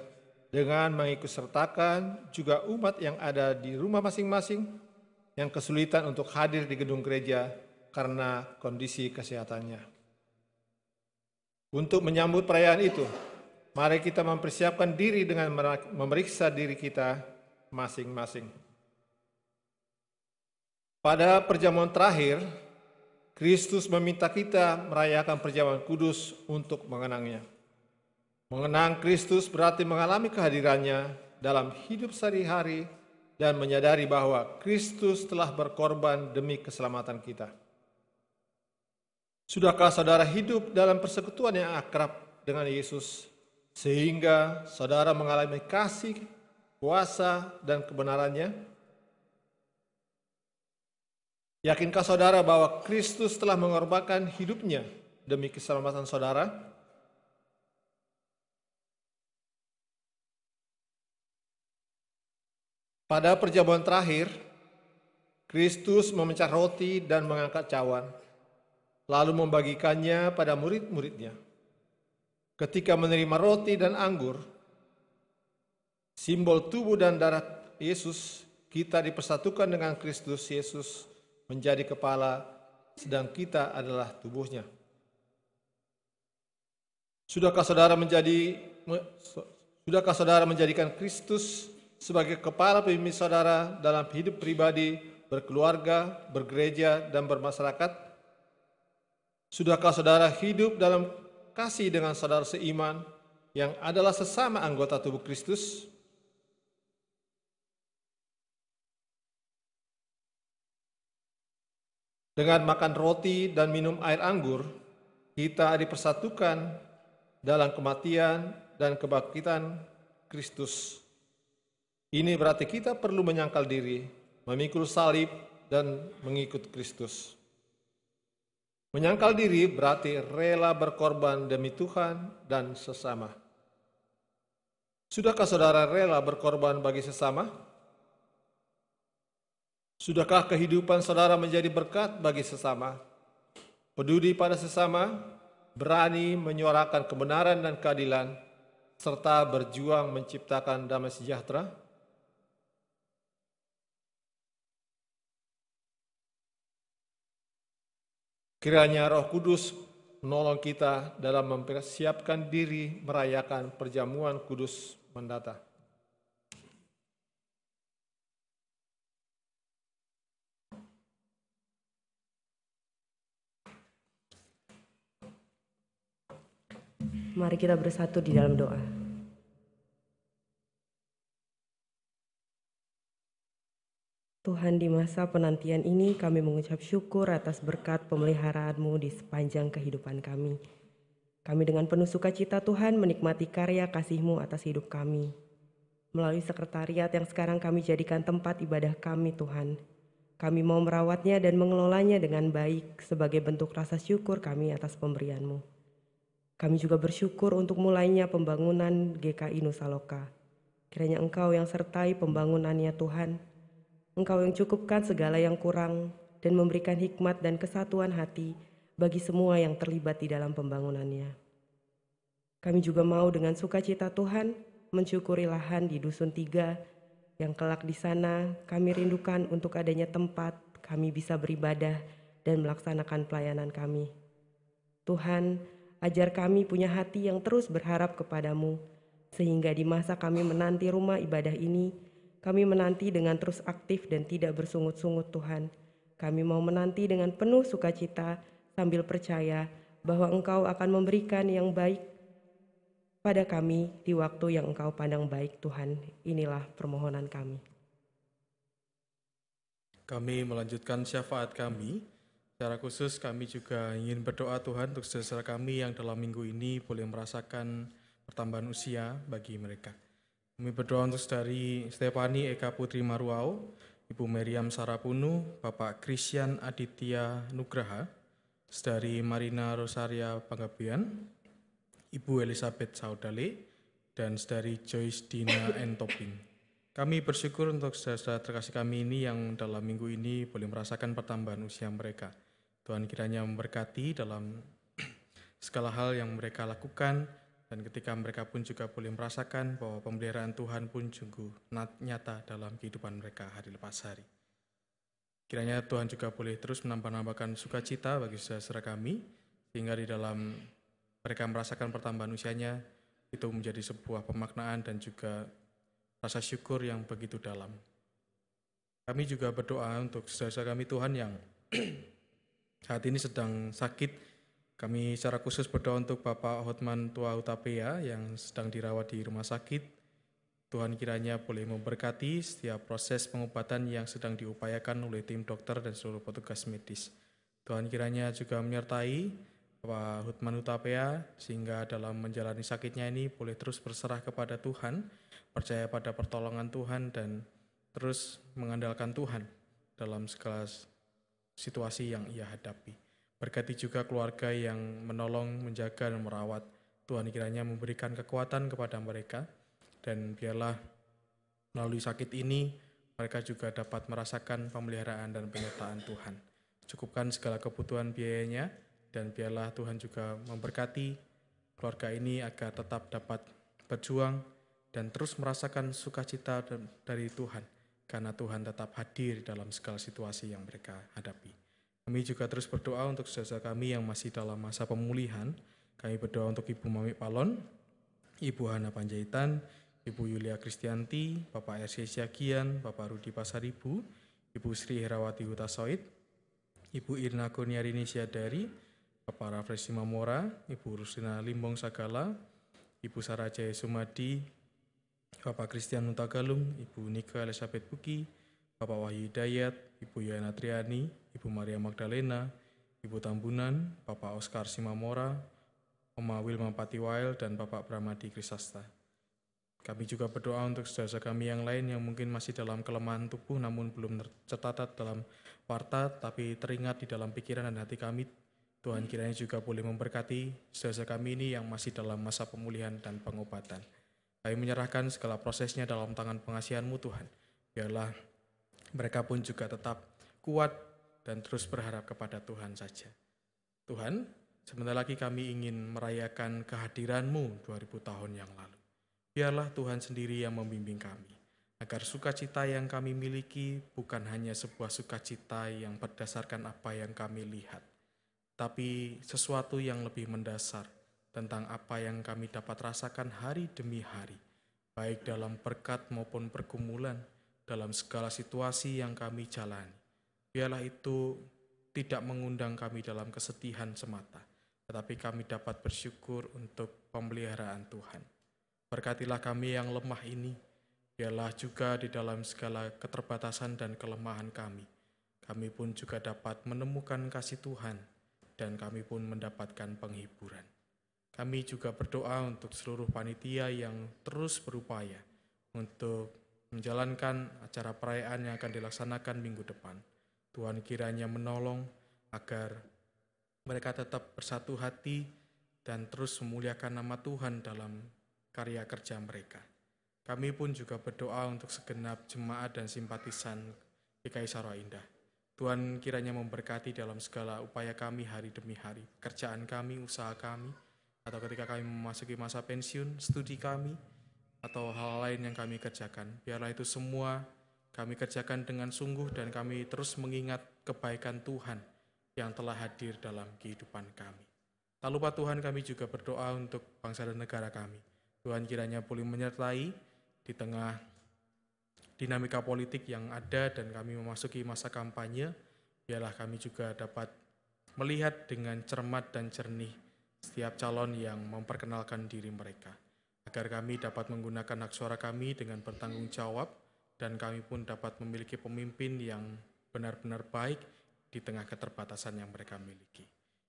dengan mengikut sertakan juga umat yang ada di rumah masing-masing yang kesulitan untuk hadir di gedung gereja karena kondisi kesehatannya. Untuk menyambut perayaan itu, mari kita mempersiapkan diri dengan memeriksa diri kita masing-masing. Pada perjamuan terakhir, Kristus meminta kita merayakan perjamuan kudus untuk mengenangnya. Mengenang Kristus berarti mengalami kehadirannya dalam hidup sehari-hari dan menyadari bahwa Kristus telah berkorban demi keselamatan kita. Sudahkah saudara hidup dalam persekutuan yang akrab dengan Yesus sehingga saudara mengalami kasih, kuasa, dan kebenarannya? Yakinkah saudara bahwa Kristus telah mengorbankan hidupnya demi keselamatan saudara? Pada perjamuan terakhir, Kristus memecah roti dan mengangkat cawan, lalu membagikannya pada murid-muridnya. Ketika menerima roti dan anggur, simbol tubuh dan darah Yesus, kita dipersatukan dengan Kristus Yesus menjadi kepala, sedang kita adalah tubuhnya. Sudahkah saudara menjadi sudahkah saudara menjadikan Kristus sebagai kepala pemimpin saudara dalam hidup pribadi, berkeluarga, bergereja, dan bermasyarakat? Sudahkah saudara hidup dalam kasih dengan saudara seiman yang adalah sesama anggota tubuh Kristus? Dengan makan roti dan minum air anggur, kita dipersatukan dalam kematian dan kebangkitan Kristus. Ini berarti kita perlu menyangkal diri, memikul salib, dan mengikut Kristus. Menyangkal diri berarti rela berkorban demi Tuhan dan sesama. Sudahkah saudara rela berkorban bagi sesama? Sudahkah kehidupan saudara menjadi berkat bagi sesama? Peduli pada sesama, berani menyuarakan kebenaran dan keadilan, serta berjuang menciptakan damai sejahtera? Kiranya Roh Kudus menolong kita dalam mempersiapkan diri merayakan perjamuan kudus mendata. Mari kita bersatu di dalam doa. Tuhan di masa penantian ini kami mengucap syukur atas berkat pemeliharaanmu di sepanjang kehidupan kami. Kami dengan penuh sukacita Tuhan menikmati karya kasihmu atas hidup kami. Melalui sekretariat yang sekarang kami jadikan tempat ibadah kami Tuhan. Kami mau merawatnya dan mengelolanya dengan baik sebagai bentuk rasa syukur kami atas pemberianmu. Kami juga bersyukur untuk mulainya pembangunan GKI Nusa Loka. Kiranya Engkau yang sertai pembangunannya Tuhan. Engkau yang cukupkan segala yang kurang dan memberikan hikmat dan kesatuan hati bagi semua yang terlibat di dalam pembangunannya. Kami juga mau dengan sukacita Tuhan mensyukuri lahan di Dusun Tiga yang kelak di sana kami rindukan untuk adanya tempat kami bisa beribadah dan melaksanakan pelayanan kami. Tuhan, ajar kami punya hati yang terus berharap kepadamu, sehingga di masa kami menanti rumah ibadah ini, kami menanti dengan terus aktif dan tidak bersungut-sungut Tuhan. Kami mau menanti dengan penuh sukacita sambil percaya bahwa Engkau akan memberikan yang baik pada kami di waktu yang Engkau pandang baik Tuhan. Inilah permohonan kami. Kami melanjutkan syafaat kami. Secara khusus kami juga ingin berdoa Tuhan untuk saudara kami yang dalam minggu ini boleh merasakan pertambahan usia bagi mereka. Kami berdoa untuk dari Stefani Eka Putri Maruau, Ibu Meriam Sarapunu, Bapak Christian Aditya Nugraha, dari Marina Rosaria Panggabian, Ibu Elizabeth Saudale, dan dari Joyce Dina Entoping. Kami bersyukur untuk saudara terkasih kami ini yang dalam minggu ini boleh merasakan pertambahan usia mereka. Tuhan kiranya memberkati dalam segala hal yang mereka lakukan, dan ketika mereka pun juga boleh merasakan bahwa pemeliharaan Tuhan pun sungguh nyata dalam kehidupan mereka hari lepas hari. Kiranya Tuhan juga boleh terus menambah-nambahkan sukacita bagi saudara kami, sehingga di dalam mereka merasakan pertambahan usianya, itu menjadi sebuah pemaknaan dan juga rasa syukur yang begitu dalam. Kami juga berdoa untuk saudara kami Tuhan yang saat ini sedang sakit. Kami secara khusus berdoa untuk Bapak Hotman Tua Utapea yang sedang dirawat di rumah sakit. Tuhan kiranya boleh memberkati setiap proses pengobatan yang sedang diupayakan oleh tim dokter dan seluruh petugas medis. Tuhan kiranya juga menyertai Bapak Hutman Utapea sehingga dalam menjalani sakitnya ini boleh terus berserah kepada Tuhan, percaya pada pertolongan Tuhan dan terus mengandalkan Tuhan dalam segala situasi yang ia hadapi. Berkati juga keluarga yang menolong, menjaga, dan merawat. Tuhan kiranya memberikan kekuatan kepada mereka dan biarlah melalui sakit ini mereka juga dapat merasakan pemeliharaan dan penyertaan Tuhan. Cukupkan segala kebutuhan biayanya, dan biarlah Tuhan juga memberkati keluarga ini agar tetap dapat berjuang dan terus merasakan sukacita dari Tuhan karena Tuhan tetap hadir dalam segala situasi yang mereka hadapi. Kami juga terus berdoa untuk saudara kami yang masih dalam masa pemulihan. Kami berdoa untuk Ibu Mami Palon, Ibu Hana Panjaitan, Ibu Yulia Kristianti, Bapak RC Siagian, Bapak Rudi Pasaribu, Ibu Sri Herawati Hutasoid, Ibu Irna Kurniarini Siadari, Bapak Rafresi Mamora, Ibu Rusina Limbong Sagala, Ibu Sarah Jaya Sumadi, Bapak Christian Nutagalung, Ibu Nika Elizabeth Buki, Bapak Wahyu Dayat, Ibu Yana Triani, Ibu Maria Magdalena, Ibu Tambunan, Bapak Oscar Simamora, Oma Wilma Patiwail, dan Bapak Pramadi Krisasta. Kami juga berdoa untuk saudara kami yang lain yang mungkin masih dalam kelemahan tubuh namun belum tercatat dalam warta tapi teringat di dalam pikiran dan hati kami Tuhan kiranya juga boleh memberkati saudara kami ini yang masih dalam masa pemulihan dan pengobatan. Kami menyerahkan segala prosesnya dalam tangan pengasihanmu Tuhan. Biarlah mereka pun juga tetap kuat dan terus berharap kepada Tuhan saja. Tuhan, sebentar lagi kami ingin merayakan kehadiranmu 2000 tahun yang lalu. Biarlah Tuhan sendiri yang membimbing kami, agar sukacita yang kami miliki bukan hanya sebuah sukacita yang berdasarkan apa yang kami lihat, tapi sesuatu yang lebih mendasar tentang apa yang kami dapat rasakan hari demi hari, baik dalam berkat maupun pergumulan, dalam segala situasi yang kami jalani. Biarlah itu tidak mengundang kami dalam kesedihan semata, tetapi kami dapat bersyukur untuk pemeliharaan Tuhan. Berkatilah kami yang lemah ini, biarlah juga di dalam segala keterbatasan dan kelemahan kami, kami pun juga dapat menemukan kasih Tuhan dan kami pun mendapatkan penghiburan. Kami juga berdoa untuk seluruh panitia yang terus berupaya untuk menjalankan acara perayaan yang akan dilaksanakan minggu depan. Tuhan kiranya menolong agar mereka tetap bersatu hati dan terus memuliakan nama Tuhan dalam karya kerja mereka. Kami pun juga berdoa untuk segenap jemaat dan simpatisan GKI Sarwa Indah. Tuhan kiranya memberkati dalam segala upaya kami hari demi hari, kerjaan kami, usaha kami, atau ketika kami memasuki masa pensiun, studi kami, atau hal lain yang kami kerjakan. Biarlah itu semua kami kerjakan dengan sungguh dan kami terus mengingat kebaikan Tuhan yang telah hadir dalam kehidupan kami. Tak lupa Tuhan kami juga berdoa untuk bangsa dan negara kami. Tuhan kiranya boleh menyertai di tengah dinamika politik yang ada dan kami memasuki masa kampanye, biarlah kami juga dapat melihat dengan cermat dan jernih setiap calon yang memperkenalkan diri mereka, agar kami dapat menggunakan hak suara kami dengan bertanggung jawab dan kami pun dapat memiliki pemimpin yang benar-benar baik di tengah keterbatasan yang mereka miliki.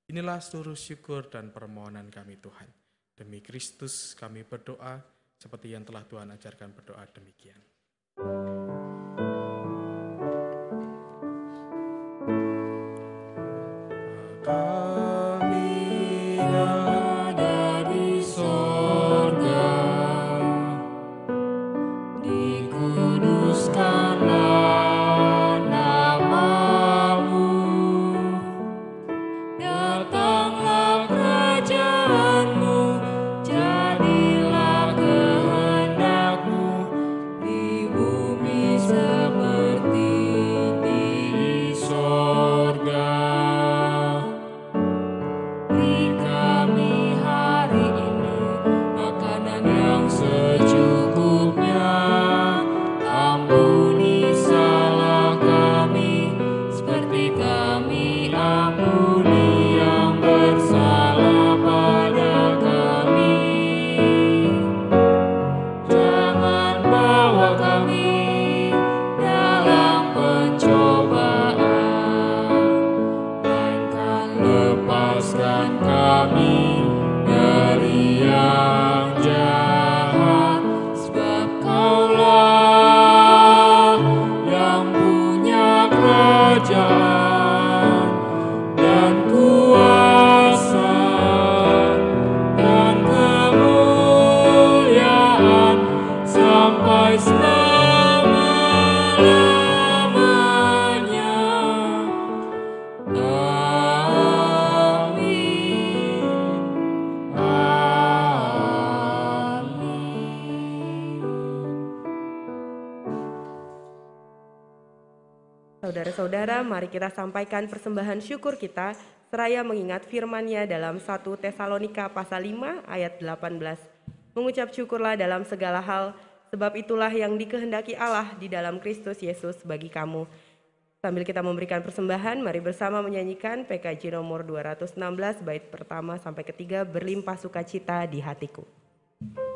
Inilah seluruh syukur dan permohonan kami Tuhan. Demi Kristus kami berdoa seperti yang telah Tuhan ajarkan berdoa demikian. Oh. Sampaikan persembahan syukur kita seraya mengingat firman-Nya dalam 1 Tesalonika pasal 5 ayat 18. Mengucap syukurlah dalam segala hal, sebab itulah yang dikehendaki Allah di dalam Kristus Yesus bagi kamu. Sambil kita memberikan persembahan, mari bersama menyanyikan PKJ nomor 216 bait pertama sampai ketiga berlimpah sukacita di hatiku. Berlimpah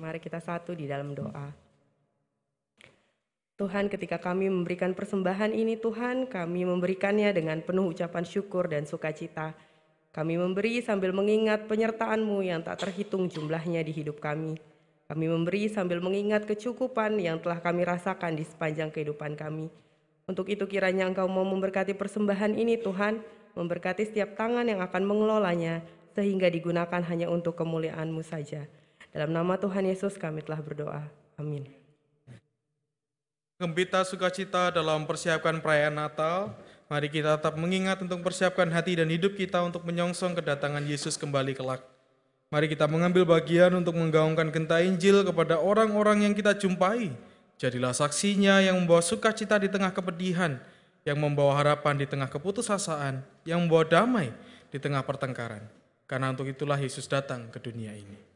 Mari kita satu di dalam doa. Tuhan, ketika kami memberikan persembahan ini, Tuhan, kami memberikannya dengan penuh ucapan syukur dan sukacita. Kami memberi sambil mengingat penyertaan-Mu yang tak terhitung jumlahnya di hidup kami. Kami memberi sambil mengingat kecukupan yang telah kami rasakan di sepanjang kehidupan kami. Untuk itu kiranya Engkau mau memberkati persembahan ini Tuhan, memberkati setiap tangan yang akan mengelolanya, sehingga digunakan hanya untuk kemuliaan-Mu saja. Dalam nama Tuhan Yesus kami telah berdoa. Amin. Gembita sukacita dalam persiapkan perayaan Natal, mari kita tetap mengingat untuk persiapkan hati dan hidup kita untuk menyongsong kedatangan Yesus kembali kelak. Mari kita mengambil bagian untuk menggaungkan genta Injil kepada orang-orang yang kita jumpai. Jadilah saksinya yang membawa sukacita di tengah kepedihan, yang membawa harapan di tengah keputusasaan, yang membawa damai di tengah pertengkaran. Karena untuk itulah Yesus datang ke dunia ini.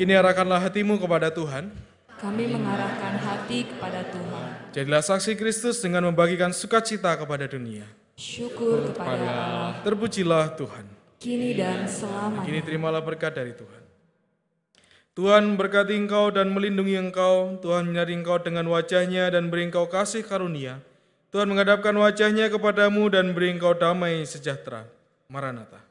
Kini arahkanlah hatimu kepada Tuhan. Kami mengarahkan hati kepada Tuhan. Jadilah saksi Kristus dengan membagikan sukacita kepada dunia. Syukur kepada Allah, Terpujilah Tuhan. kini dan selamanya. Kini terimalah berkat dari Tuhan. Tuhan berkati engkau dan melindungi engkau. Tuhan menyari engkau dengan wajahnya dan beri engkau kasih karunia. Tuhan menghadapkan wajahnya kepadamu dan beri engkau damai sejahtera. Maranatha.